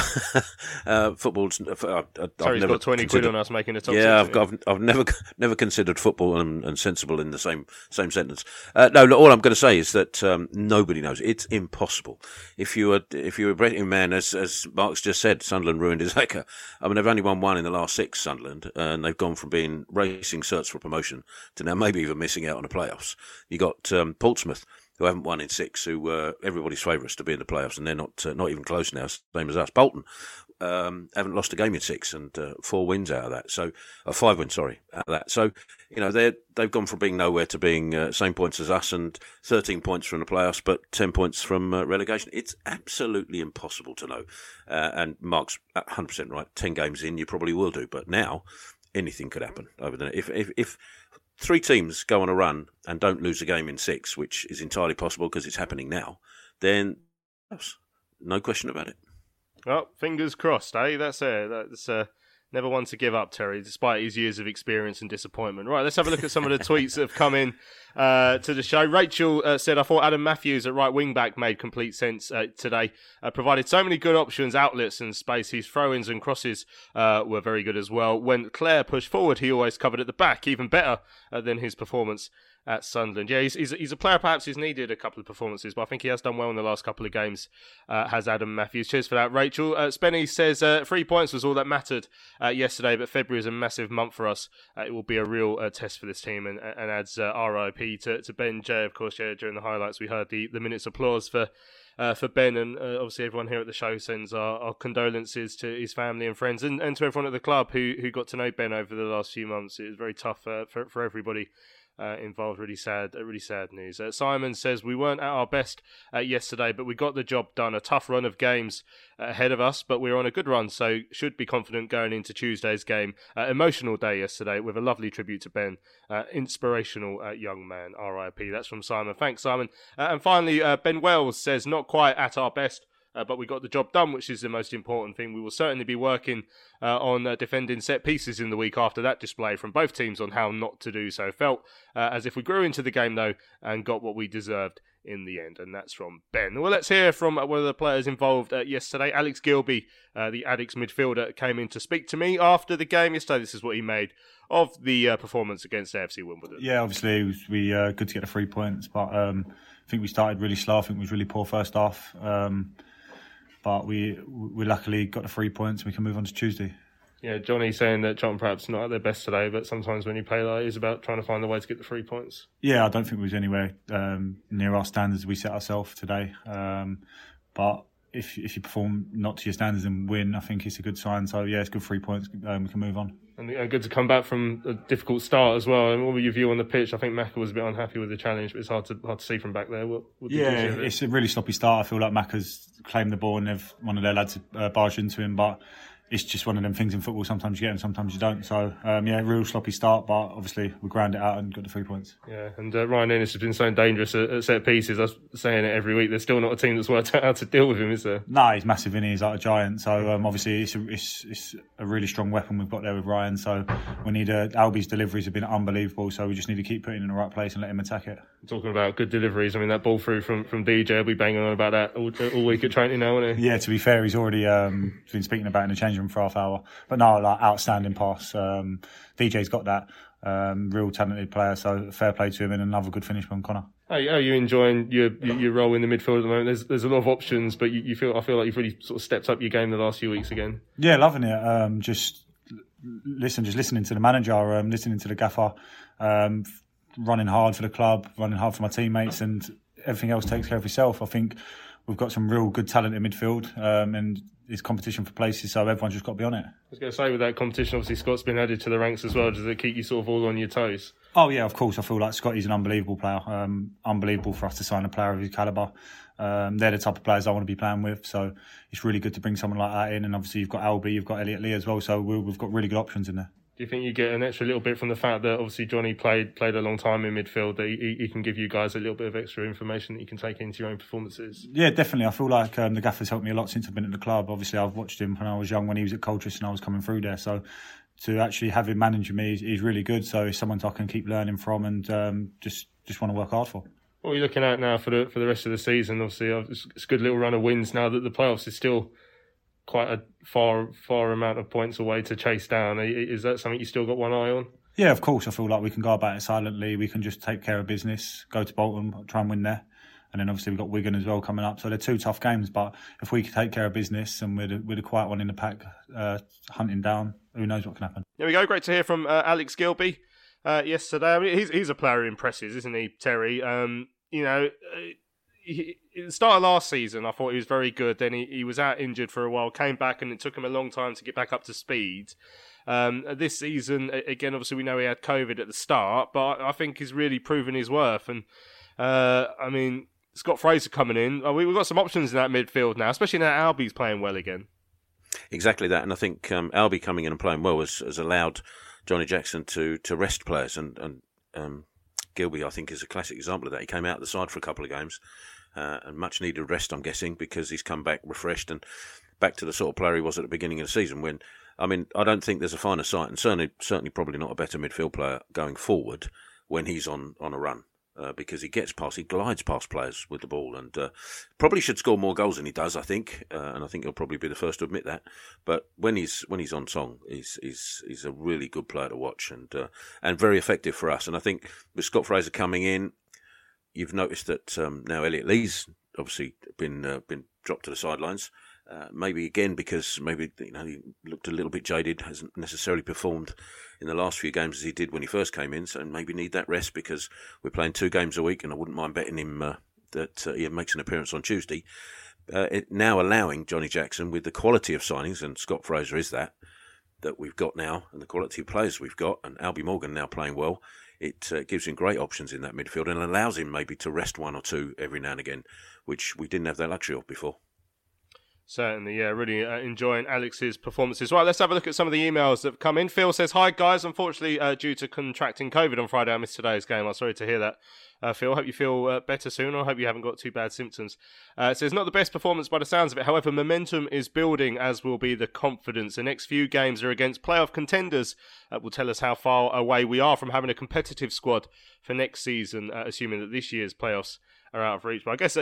Uh, football's. Uh, I- I've Terry's never got 20 quid on us making a top Yeah, I've, got, I've, I've never never considered football and, and sensible in the same same sentence. Uh, no, look, all I'm going to say is that um, nobody knows. It's impossible. If you were if you were a betting man, as as Mark's just said, Sunderland ruined his ACCA. I mean, they've only won one in the last six, Sunderland, and they've gone from being racing certs for promotion to now maybe even missing out on the playoffs. You got um, Portsmouth who haven't won in six, who were everybody's favourites to be in the playoffs, and they're not uh, not even close now, same as us. Bolton um, haven't lost a game in six, and uh, four wins out of that. So, uh, five wins, sorry, out of that. So, you know, they they've gone from being nowhere to being uh, same points as us, and thirteen points from the playoffs, but ten points from uh, relegation. It's absolutely impossible to know. Uh, and Mark's hundred percent right. Ten games in, you probably will do, but now anything could happen over the if if if three teams go on a run and don't lose a game in six, which is entirely possible because it's happening now, then no question about it. Well, fingers crossed, eh? That's uh, that's uh, never one to give up, Terry, despite his years of experience and disappointment. Right, let's have a look at some of the tweets that have come in uh, to the show. Rachel uh, said, "I thought Adam Matthews at right wing back made complete sense uh, today. Uh, provided so many good options, outlets, and space. His throw-ins and crosses uh, were very good as well. When Clare pushed forward, he always covered at the back, even better uh, than his performance." At Sunderland, yeah, he's, he's he's a player perhaps who's needed a couple of performances, but I think he has done well in the last couple of games. Uh, has Adam Matthews? Cheers for that, Rachel. Uh, Spenny says uh, three points was all that mattered uh, yesterday, but February is a massive month for us. Uh, it will be a real uh, test for this team, and, and adds uh, RIP to, to Ben J. Of course, yeah, during the highlights we heard the, the minutes applause for uh, for Ben, and uh, obviously everyone here at the show sends our, our condolences to his family and friends, and, and to everyone at the club who who got to know Ben over the last few months. It was very tough uh, for for everybody. Uh, involved, really sad, uh, really sad news. Uh, Simon says we weren't at our best uh, yesterday, but we got the job done. A tough run of games uh, ahead of us, but we're on a good run, so should be confident going into Tuesday's game. Uh, emotional day yesterday with a lovely tribute to Ben, inspirational young man. R.I.P. That's from Simon. Thanks, Simon. And finally, Ben Wells says not quite at our best. Uh, but we got the job done, which is the most important thing. We will certainly be working uh, on uh, defending set pieces in the week after that display from both teams on how not to do so. Felt uh, as if we grew into the game, though, and got what we deserved in the end. And that's from Ben. Well, let's hear from uh, one of the players involved uh, yesterday. Alex Gilbey, the Addicks midfielder, came in to speak to me after the game yesterday. This is what he made of the performance against AFC Wimbledon. Yeah, obviously it was we good to get the three points, but um, I think we started really slow. I think it was really poor first half, um, but we we luckily got the three points. and We can move on to Tuesday. Yeah, Johnny saying that John perhaps not at their best today, but sometimes when you play like, it's about trying to find a way to get the three points. Yeah, I don't think we was anywhere um, near our standards we set ourselves today. Um, but if if you perform not to your standards and win, I think it's a good sign. So yeah, it's good three points. Um, we can move on. And and good to come back from a difficult start as well. And what were your view on the pitch? I think Macca was a bit unhappy with the challenge, but it's hard to hard to see from back there. What, what Yeah, see of it? it's a really sloppy start. I feel like Macca's claimed the ball and they've one of their lads uh, barged into him, but it's just one of them things in football. Sometimes you get them, sometimes you don't. So um, yeah, real sloppy start, but obviously we ground it out and got the three points. Yeah, and uh, Ryan Inniss has been so dangerous at, at set pieces. I'm saying it every week. There's still not a team that's worked out how to deal with him, is there? No, he's massive in. Here, he's like a giant. So um, obviously it's a, it's, it's a really strong weapon we've got there with Ryan. So we need uh, Albie's deliveries have been unbelievable. So we just need to keep putting in the right place and let him attack it. Talking about good deliveries, I mean that ball through from, from DJ. Albie banging on about that all, all week at training now, won't he? Yeah, to be fair, he's already um, been speaking about it in the changing for half hour. But no, like outstanding pass. Um, DJ's got that. Um, real talented player, so fair play to him and another good finish from Conor. How, are you enjoying your your your role in the midfield at the moment? There's there's a lot of options, but you, you feel I feel like you've really sort of stepped up your game the last few weeks again. Yeah, loving it. Um, just listen, just listening to the manager, um, listening to the gaffer, um, running hard for the club, running hard for my teammates, and everything else takes care of itself. I think we've got some real good talent in midfield, um, and it's competition for places, so everyone's just got to be on it. I was going to say with that competition, obviously Scott's been added to the ranks as well. Does it keep you sort of all on your toes? Oh yeah, of course. I feel like Scotty's an unbelievable player. Um, unbelievable for us to sign a player of his caliber. Um, they're the type of players I want to be playing with. So it's really good to bring someone like that in. And obviously you've got Albie, you've got Elliot Lee as well. So we have got really good options in there. Do you think you get an extra little bit from the fact that obviously Johnny played played a long time in midfield? That he, he can give you guys a little bit of extra information that you can take into your own performances. Yeah, definitely. I feel like um, the gaffer's helped me a lot since I've been at the club. Obviously, I've watched him when I was young when he was at Colchester and I was coming through there. So to actually have him managing me is, really good. So he's someone I can keep learning from and um, just just want to work hard for. What are you looking at now for the for the rest of the season? Obviously, uh, it's a good little run of wins now that the playoffs is still quite a far far amount of points away to chase down. Is that something you still got one eye on? Yeah, of course. I feel like we can go about it silently. We can just take care of business, go to Bolton, try and win there. And then obviously we've got Wigan as well coming up. So they're two tough games. But if we can take care of business and we're the, we're the quiet one in the pack, uh, hunting down, who knows what can happen. There we go. Great to hear from uh, Alex Gilbey uh, yesterday. I mean, he's, he's a player who impresses, isn't he, Terry? Um, you know, uh, he, the start of last season, I thought he was very good. Then he, he was out injured for a while, came back, and it took him a long time to get back up to speed. Um, this season, again, obviously, we know he had COVID at the start, but I think he's really proven his worth. And uh, I mean, Scott Fraser coming in, uh, we've got some options in that midfield now, especially now Albie's playing well again. Exactly that, and I think um, Albie coming in and playing well has, has allowed Johnny Jackson to, to rest players, and and um, Gilbey I think is a classic example of that. He came out of the side for a couple of games, uh, and much needed rest, I'm guessing, because he's come back refreshed and back to the sort of player he was at the beginning of the season. When I mean, I don't think there's a finer sight, and certainly certainly probably not a better midfield player going forward when he's on on a run uh, because he gets past, he glides past players with the ball, and uh, probably should score more goals than he does. I think, uh, and I think he'll probably be the first to admit that. But when he's when he's on song, he's he's he's a really good player to watch, and uh, and very effective for us. And I think with Scott Fraser coming in, you've noticed that um, now Elliot Lee's obviously been uh, been dropped to the sidelines. Uh, maybe again because maybe you know he looked a little bit jaded, hasn't necessarily performed in the last few games as he did when he first came in. So maybe need that rest because we're playing two games a week, and I wouldn't mind betting him uh, that uh, he makes an appearance on Tuesday. Uh, it, now allowing Johnny Jackson with the quality of signings, and Scott Fraser is that that we've got now, and the quality of players we've got, and Albie Morgan now playing well. It uh, gives him great options in that midfield and allows him maybe to rest one or two every now and again, which we didn't have that luxury of before. Certainly, yeah, really uh, enjoying Alex's performances. Right, let's have a look at some of the emails that have come in. Phil says, Hi, guys. Unfortunately, uh, due to contracting COVID on Friday, I missed today's game. I'm sorry to hear that. Uh, Phil, hope you feel uh, better soon. I hope you haven't got too bad symptoms. Uh, it says, Not the best performance by the sounds of it. However, momentum is building, as will be the confidence. The next few games are against playoff contenders. That will tell us how far away we are from having a competitive squad for next season, uh, assuming that this year's playoffs are out of reach. But I guess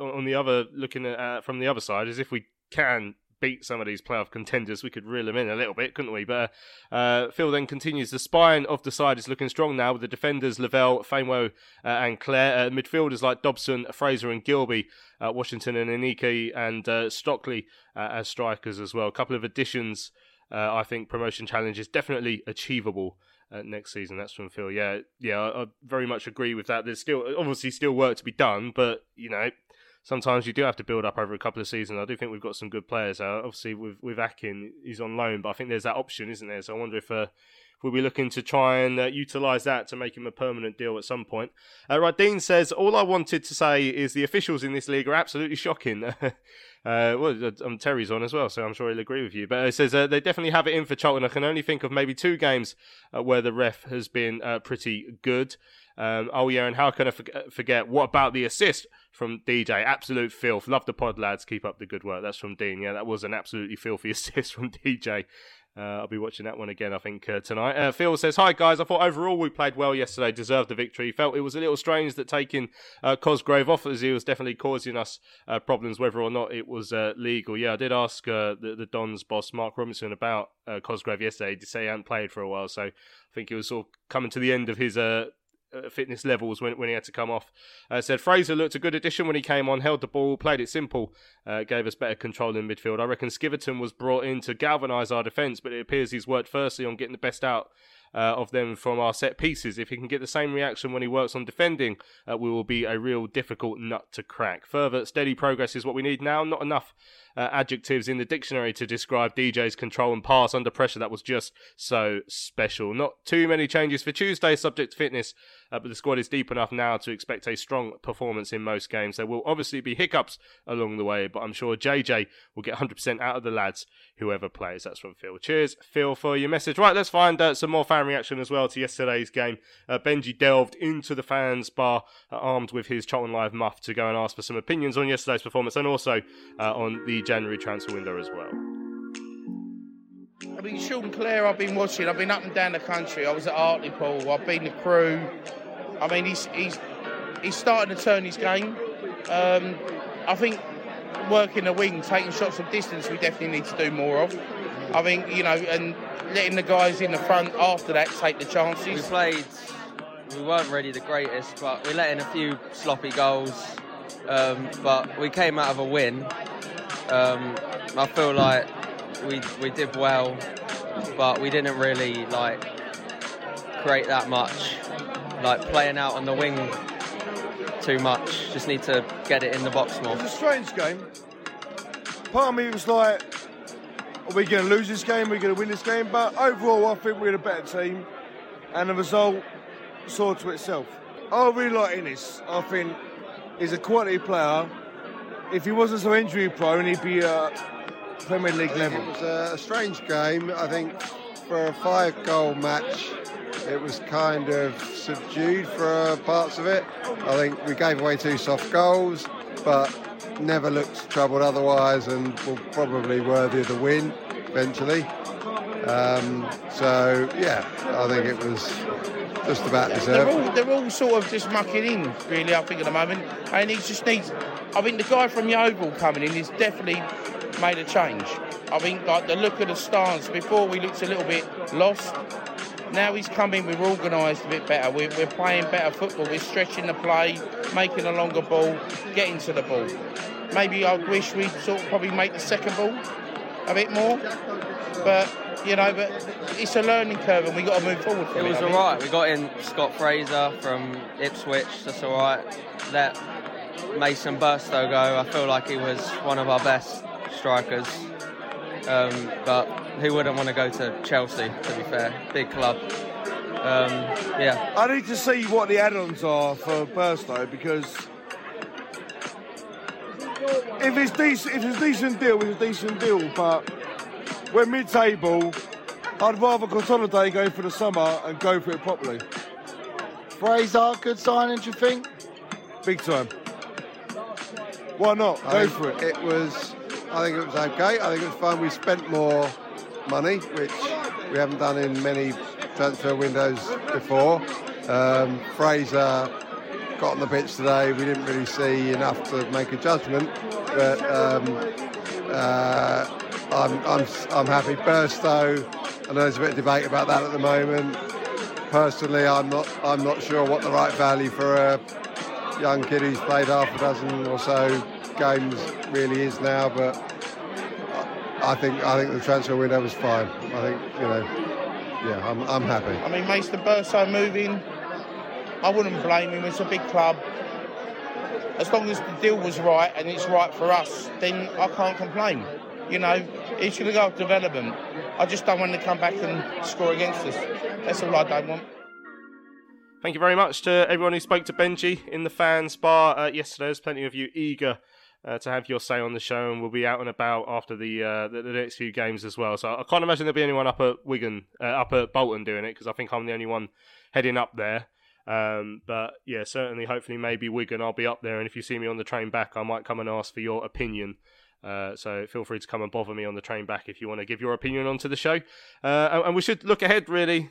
on the other, looking at uh, from the other side, is if we can beat some of these playoff contenders, we could reel them in a little bit, couldn't we? But uh, Phil then continues. The spine of the side is looking strong now with the defenders Lavelle, Famewo, uh, and Clare. Uh, midfielders like Dobson, Fraser, and Gilbey, uh, Washington, and Aneke, and uh, Stockley uh, as strikers as well. A couple of additions. I think promotion challenge is definitely achievable. next season, that's from Phil. Yeah, yeah, I, I very much agree with that. There's still obviously still work to be done, but you know, sometimes you do have to build up over a couple of seasons. I do think we've got some good players. Uh, obviously, with with Akin, he's on loan, but I think there's that option, isn't there? So I wonder if. Uh, we'll be looking to try and uh, utilise that to make him a permanent deal at some point. Uh, right, Dean says, All I wanted to say is the officials in this league are absolutely shocking. uh, well, uh, um, Terry's on as well, so I'm sure he'll agree with you. But it says uh, they definitely have it in for Charlton. I can only think of maybe two games uh, where the ref has been uh, pretty good. Um, oh yeah, and how can I forget? What about the assist from DJ? Absolute filth. Love the pod, lads. Keep up the good work. That's from Dean. Yeah, that was an absolutely filthy assist from DJ. Uh, I'll be watching that one again, I think, uh, tonight. Uh, Phil says, Hi, guys. I thought overall we played well yesterday, deserved the victory. Felt it was a little strange that taking uh, Cosgrove off as he was definitely causing us uh, problems, whether or not it was uh, legal. Yeah, I did ask the, the Dons boss, Mark Robinson, about Cosgrove yesterday. He say he hadn't played for a while, so I think he was sort of coming to the end of his uh, fitness levels when, when he had to come off. Uh, said Fraser looked a good addition when he came on, held the ball, played it simple, uh, gave us better control in midfield. I reckon Skiverton was brought in to galvanise our defence, but it appears he's worked firstly on getting the best out uh, of them from our set pieces. If he can get the same reaction when he works on defending, uh, we will be a real difficult nut to crack. Further, steady progress is what we need now. Not enough uh, adjectives in the dictionary to describe DJ's control and pass under pressure. That was just so special. Not too many changes for Tuesday, subject to fitness, uh, but the squad is deep enough now to expect a strong performance in most games. There will obviously be hiccups along the way, but I'm sure JJ will get 100% out of the lads, whoever plays. That's from Phil. Cheers, Phil, for your message. Right, let's find uh, some more fan reaction as well to yesterday's game. Uh, Benji delved into the fans bar uh, armed with his Charlton Live muff to go and ask for some opinions on yesterday's performance and also uh, on the January transfer window as well. I mean, Sean Clare, I've been watching. I've been up and down the country. I was at Hartlepool. I've been the Crewe. I mean, he's he's he's starting to turn his game. Um, I think working the wing, taking shots from distance, we definitely need to do more of. I think you know, and letting the guys in the front after that take the chances. We played. We weren't really the greatest, but we let in a few sloppy goals. Um, but we came out of a win. Um, I feel like we we did well, but we didn't really like create that much. Like playing out on the wing too much. Just need to get it in the box more. It's a strange game. Part of me was like, are we going to lose this game? Are we going to win this game? But overall, I think we're a better team, and the result saw to itself. I really like Inniss. I think he's a quality player. If he wasn't so injury prone, he'd be uh, Premier League level. It was a strange game. I think for a five goal match, it was kind of subdued for parts of it. I think we gave away two soft goals, but never looked troubled otherwise and were probably worthy of the win eventually. Um, so, yeah, I think it was just about They're deserved. all, they're all sort of just mucking in, really, I think, at the moment. And he just needs. I think the guy from Yeovil coming in is definitely made a change. I think, like, the look of the stance, before we looked a little bit lost. Now he's coming, we're organised a bit better. We're, we're playing better football. We're stretching the play, making a longer ball, getting to the ball. Maybe I wish we'd sort of probably make the second ball a bit more. But, you know, but it's a learning curve and we've got to move forward from It it. was alright. We got in Scott Fraser from Ipswich. That's alright. Let Mason Burstow go. I feel like he was one of our best strikers. Um, but who wouldn't want to go to Chelsea? To be fair, big club. Um, yeah. I need to see what the add-ons are for Burstow because if it's decent, if it's a decent deal, it's a decent deal. But we're mid-table. I'd rather consolidate, go for the summer, and go for it properly. Fraser, good signing, do you think? Big time. Why not? I Go think for it. It was. I think it was okay. I think it was fun. We spent more money, which we haven't done in many transfer windows before. Um, Fraser got on the pitch today. We didn't really see enough to make a judgment, but um, uh, I'm, I'm I'm happy. Burstow. I know there's a bit of debate about that at the moment. Personally, I'm not I'm not sure what the right value for a young kid who's played half a dozen or so games really is now, but I think I think the transfer window was fine. I think you know, yeah, I'm I'm happy. I mean, Mason Burstow moving, I wouldn't blame him. It's a big club. As long as the deal was right and it's right for us, then I can't complain. You know, he's going to go off development. I just don't want him to come back and score against us. That's all I don't want. Thank you very much to everyone who spoke to Benji in the fans bar uh, yesterday. There's plenty of you eager uh, to have your say on the show, and we'll be out and about after the, uh, the the next few games as well. So I can't imagine there'll be anyone up at Wigan, uh, up at Bolton doing it because I think I'm the only one heading up there. Um, but yeah, certainly, hopefully, maybe Wigan, I'll be up there, and if you see me on the train back, I might come and ask for your opinion. Uh, so feel free to come and bother me on the train back if you want to give your opinion onto the show. Uh, and, and we should look ahead really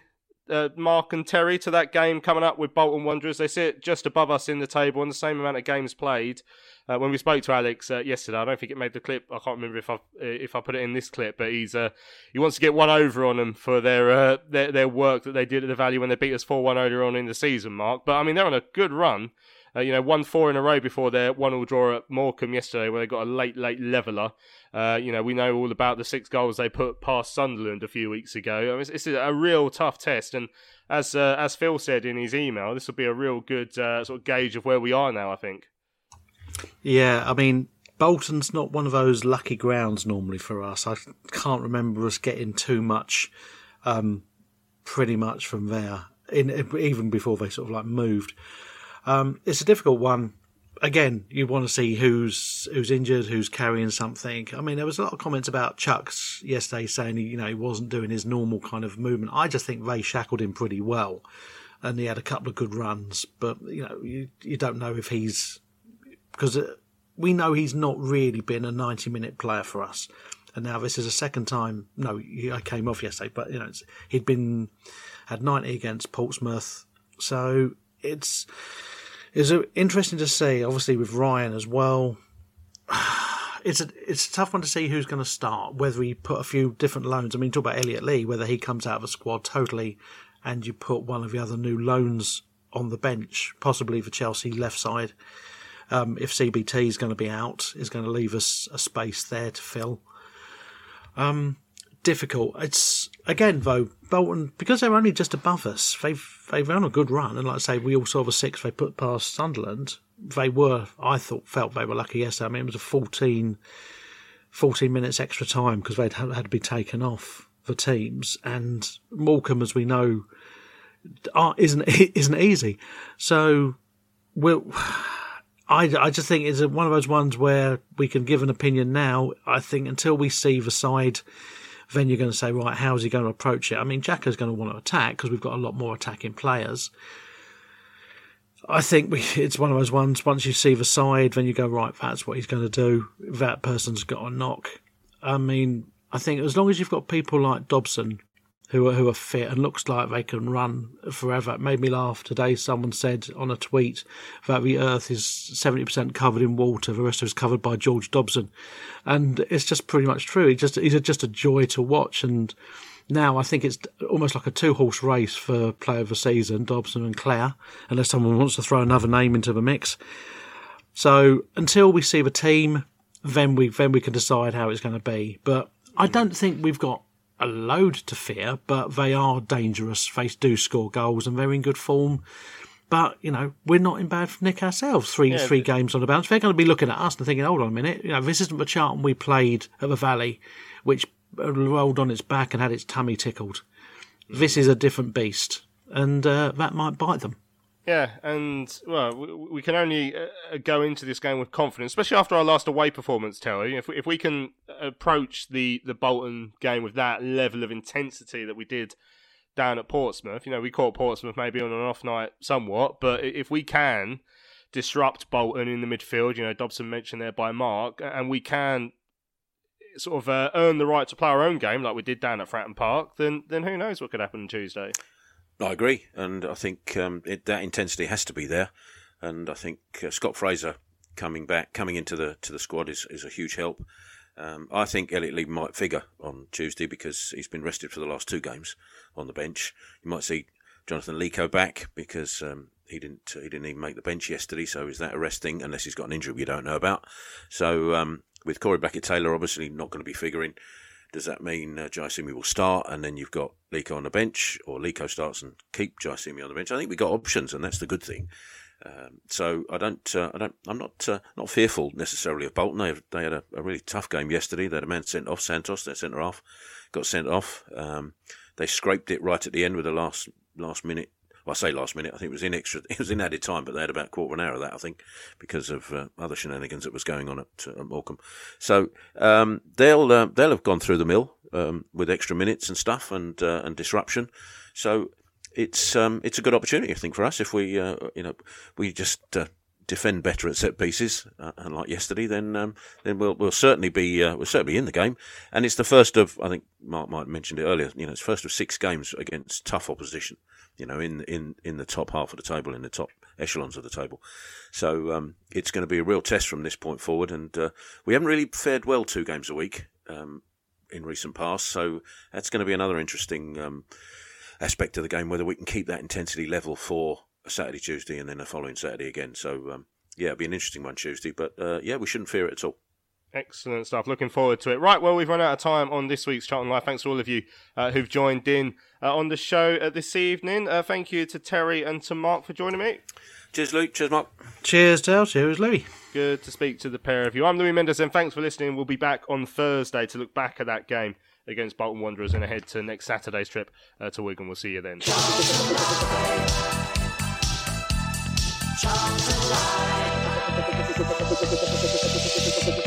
uh, Mark and Terry to that game coming up with Bolton Wanderers. They sit just above us in the table and the same amount of games played. Uh, when we spoke to Alex uh, yesterday, I don't think it made the clip. I can't remember if I if I put it in this clip, but he's uh, he wants to get one over on them for their uh, their their work that they did at the Valley when they beat us four one earlier on in the season. Mark, but I mean they're on a good run. Uh, you know, won four in a row before their one-all draw at Morecambe yesterday, where they got a late, late leveller. Uh, you know, we know all about the six goals they put past Sunderland a few weeks ago. I mean, it's, it's a real tough test, and as uh, as Phil said in his email, this will be a real good uh, sort of gauge of where we are now. I think. Yeah, I mean, Bolton's not one of those lucky grounds normally for us. I can't remember us getting too much, um, pretty much from there. In even before they sort of like moved, um, it's a difficult one. Again, you want to see who's who's injured, who's carrying something. I mean, there was a lot of comments about Chucks yesterday saying you know he wasn't doing his normal kind of movement. I just think Ray shackled him pretty well, and he had a couple of good runs. But you know, you you don't know if he's because we know he's not really been a 90 minute player for us. And now this is a second time. No, I came off yesterday, but you know he'd been had 90 against Portsmouth, so it's it's interesting to see. Obviously with Ryan as well, it's a it's a tough one to see who's going to start. Whether he put a few different loans. I mean, talk about Elliot Lee, whether he comes out of a squad totally, and you put one of the other new loans on the bench, possibly for Chelsea left side um, if CBT is going to be out, is going to leave us a space there to fill. Um, difficult. It's again though Bolton because they're only just above us. They've they've run a good run, and like I say, we all saw the six they put past Sunderland. They were, I thought, felt they were lucky yesterday. I mean, it was a 14, 14 minutes extra time because they'd had to be taken off the teams, and Morecambe, as we know, isn't isn't easy. So we'll I, I just think it's one of those ones where we can give an opinion now. I think until we see the side, then you're going to say, right, how's he going to approach it? I mean, Jacko's going to want to attack because we've got a lot more attacking players. I think we, it's one of those ones. Once you see the side, then you go right. That's what he's going to do. That person's got a knock. I mean, I think as long as you've got people like Dobson who are who are fit and looks like they can run forever. It made me laugh today. Someone said on a tweet that the Earth is seventy percent covered in water, the rest of it's covered by George Dobson, and it's just pretty much true. He just he's just a joy to watch, and now I think it's almost like a two horse race for player of the season, Dobson and Clare, unless someone wants to throw another name into the mix. So until we see the team, then we then we can decide how it's going to be. But I don't think we've got a load to fear, but they are dangerous. They do score goals and they're in good form. But you know we're not in bad nick ourselves. Three yeah, three games on the bounce. They're going to be looking at us and thinking, "Hold on a minute, you know this isn't the Charlton we played at the Valley, which rolled on its back and had its tummy tickled. This is a different beast, and uh, that might bite them." Yeah, and well, we, we can only uh, uh, go into this game with confidence, especially after our last away performance, Terry. If we, if we can approach the, the Bolton game with that level of intensity that we did down at Portsmouth, you know, we caught Portsmouth maybe on an off night somewhat, but if we can disrupt Bolton in the midfield, you know, Dobson mentioned there by Mark, and we can sort of uh, earn the right to play our own game like we did down at Fratton Park, then then who knows what could happen on Tuesday. I agree, and I think um, it, that intensity has to be there. And I think uh, Scott Fraser coming back, coming into the to the squad is, is a huge help. Um, I think Elliott Lee might figure on Tuesday because he's been rested for the last two games on the bench. You might see Jonathan Leko back because um, he didn't he didn't even make the bench yesterday. So is that a resting unless he's got an injury we don't know about? So um, with Corey Blackett Tyler obviously not going to be figuring. Does that mean uh, Jaiyesimi will start and then you've got Leko on the bench, or Leko starts and keep Jaiyesimi on the bench? I think we've got options, and that's the good thing. Um, so I don't, uh, I don't, I'm not uh, not fearful necessarily of Bolton. They, they had a, a, really tough game yesterday. They had a man sent off, Santos, their centre off, got sent off. Um, they scraped it right at the end with the last last minute well, I say last minute. I think it was in extra. It was in added time, but they had about a quarter of an hour of that, I think, because of uh, other shenanigans that was going on at, uh, Morecambe. So um, they'll uh, they'll have gone through the mill um, with extra minutes and stuff and uh, and disruption. So it's um, it's a good opportunity, I think, for us if we uh, you know we just uh, defend better at set pieces, uh, unlike yesterday, then um, then we'll we'll certainly be uh, we'll certainly be in the game. And it's the first of I think Mark might have mentioned it earlier. You know, it's first of six games against tough opposition. You know, in in in the top half of the table, in the top echelons of the table. So um, it's going to be a real test from this point forward. And uh, we haven't really fared well two games a week um, in recent past, so that's going to be another interesting um, aspect of the game whether we can keep that intensity level for Saturday, Tuesday, and then the following Saturday again. So um, yeah, it'll be an interesting one Tuesday. But uh, yeah, we shouldn't fear it at all. Excellent stuff. Looking forward to it. Right, well, we've run out of time on this week's Charlton Live. Thanks to all of you uh, who've joined in uh, on the show uh, this evening. Uh, thank you to Terry and to Mark for joining me. Cheers, Luke. Cheers, Mark. Cheers, Dale. Cheers, Louis. Good to speak to the pair of you. I'm Louis Mendes, and thanks for listening. We'll be back on Thursday to look back at that game against Bolton Wanderers and ahead to next Saturday's trip uh, to Wigan. We'll see you then.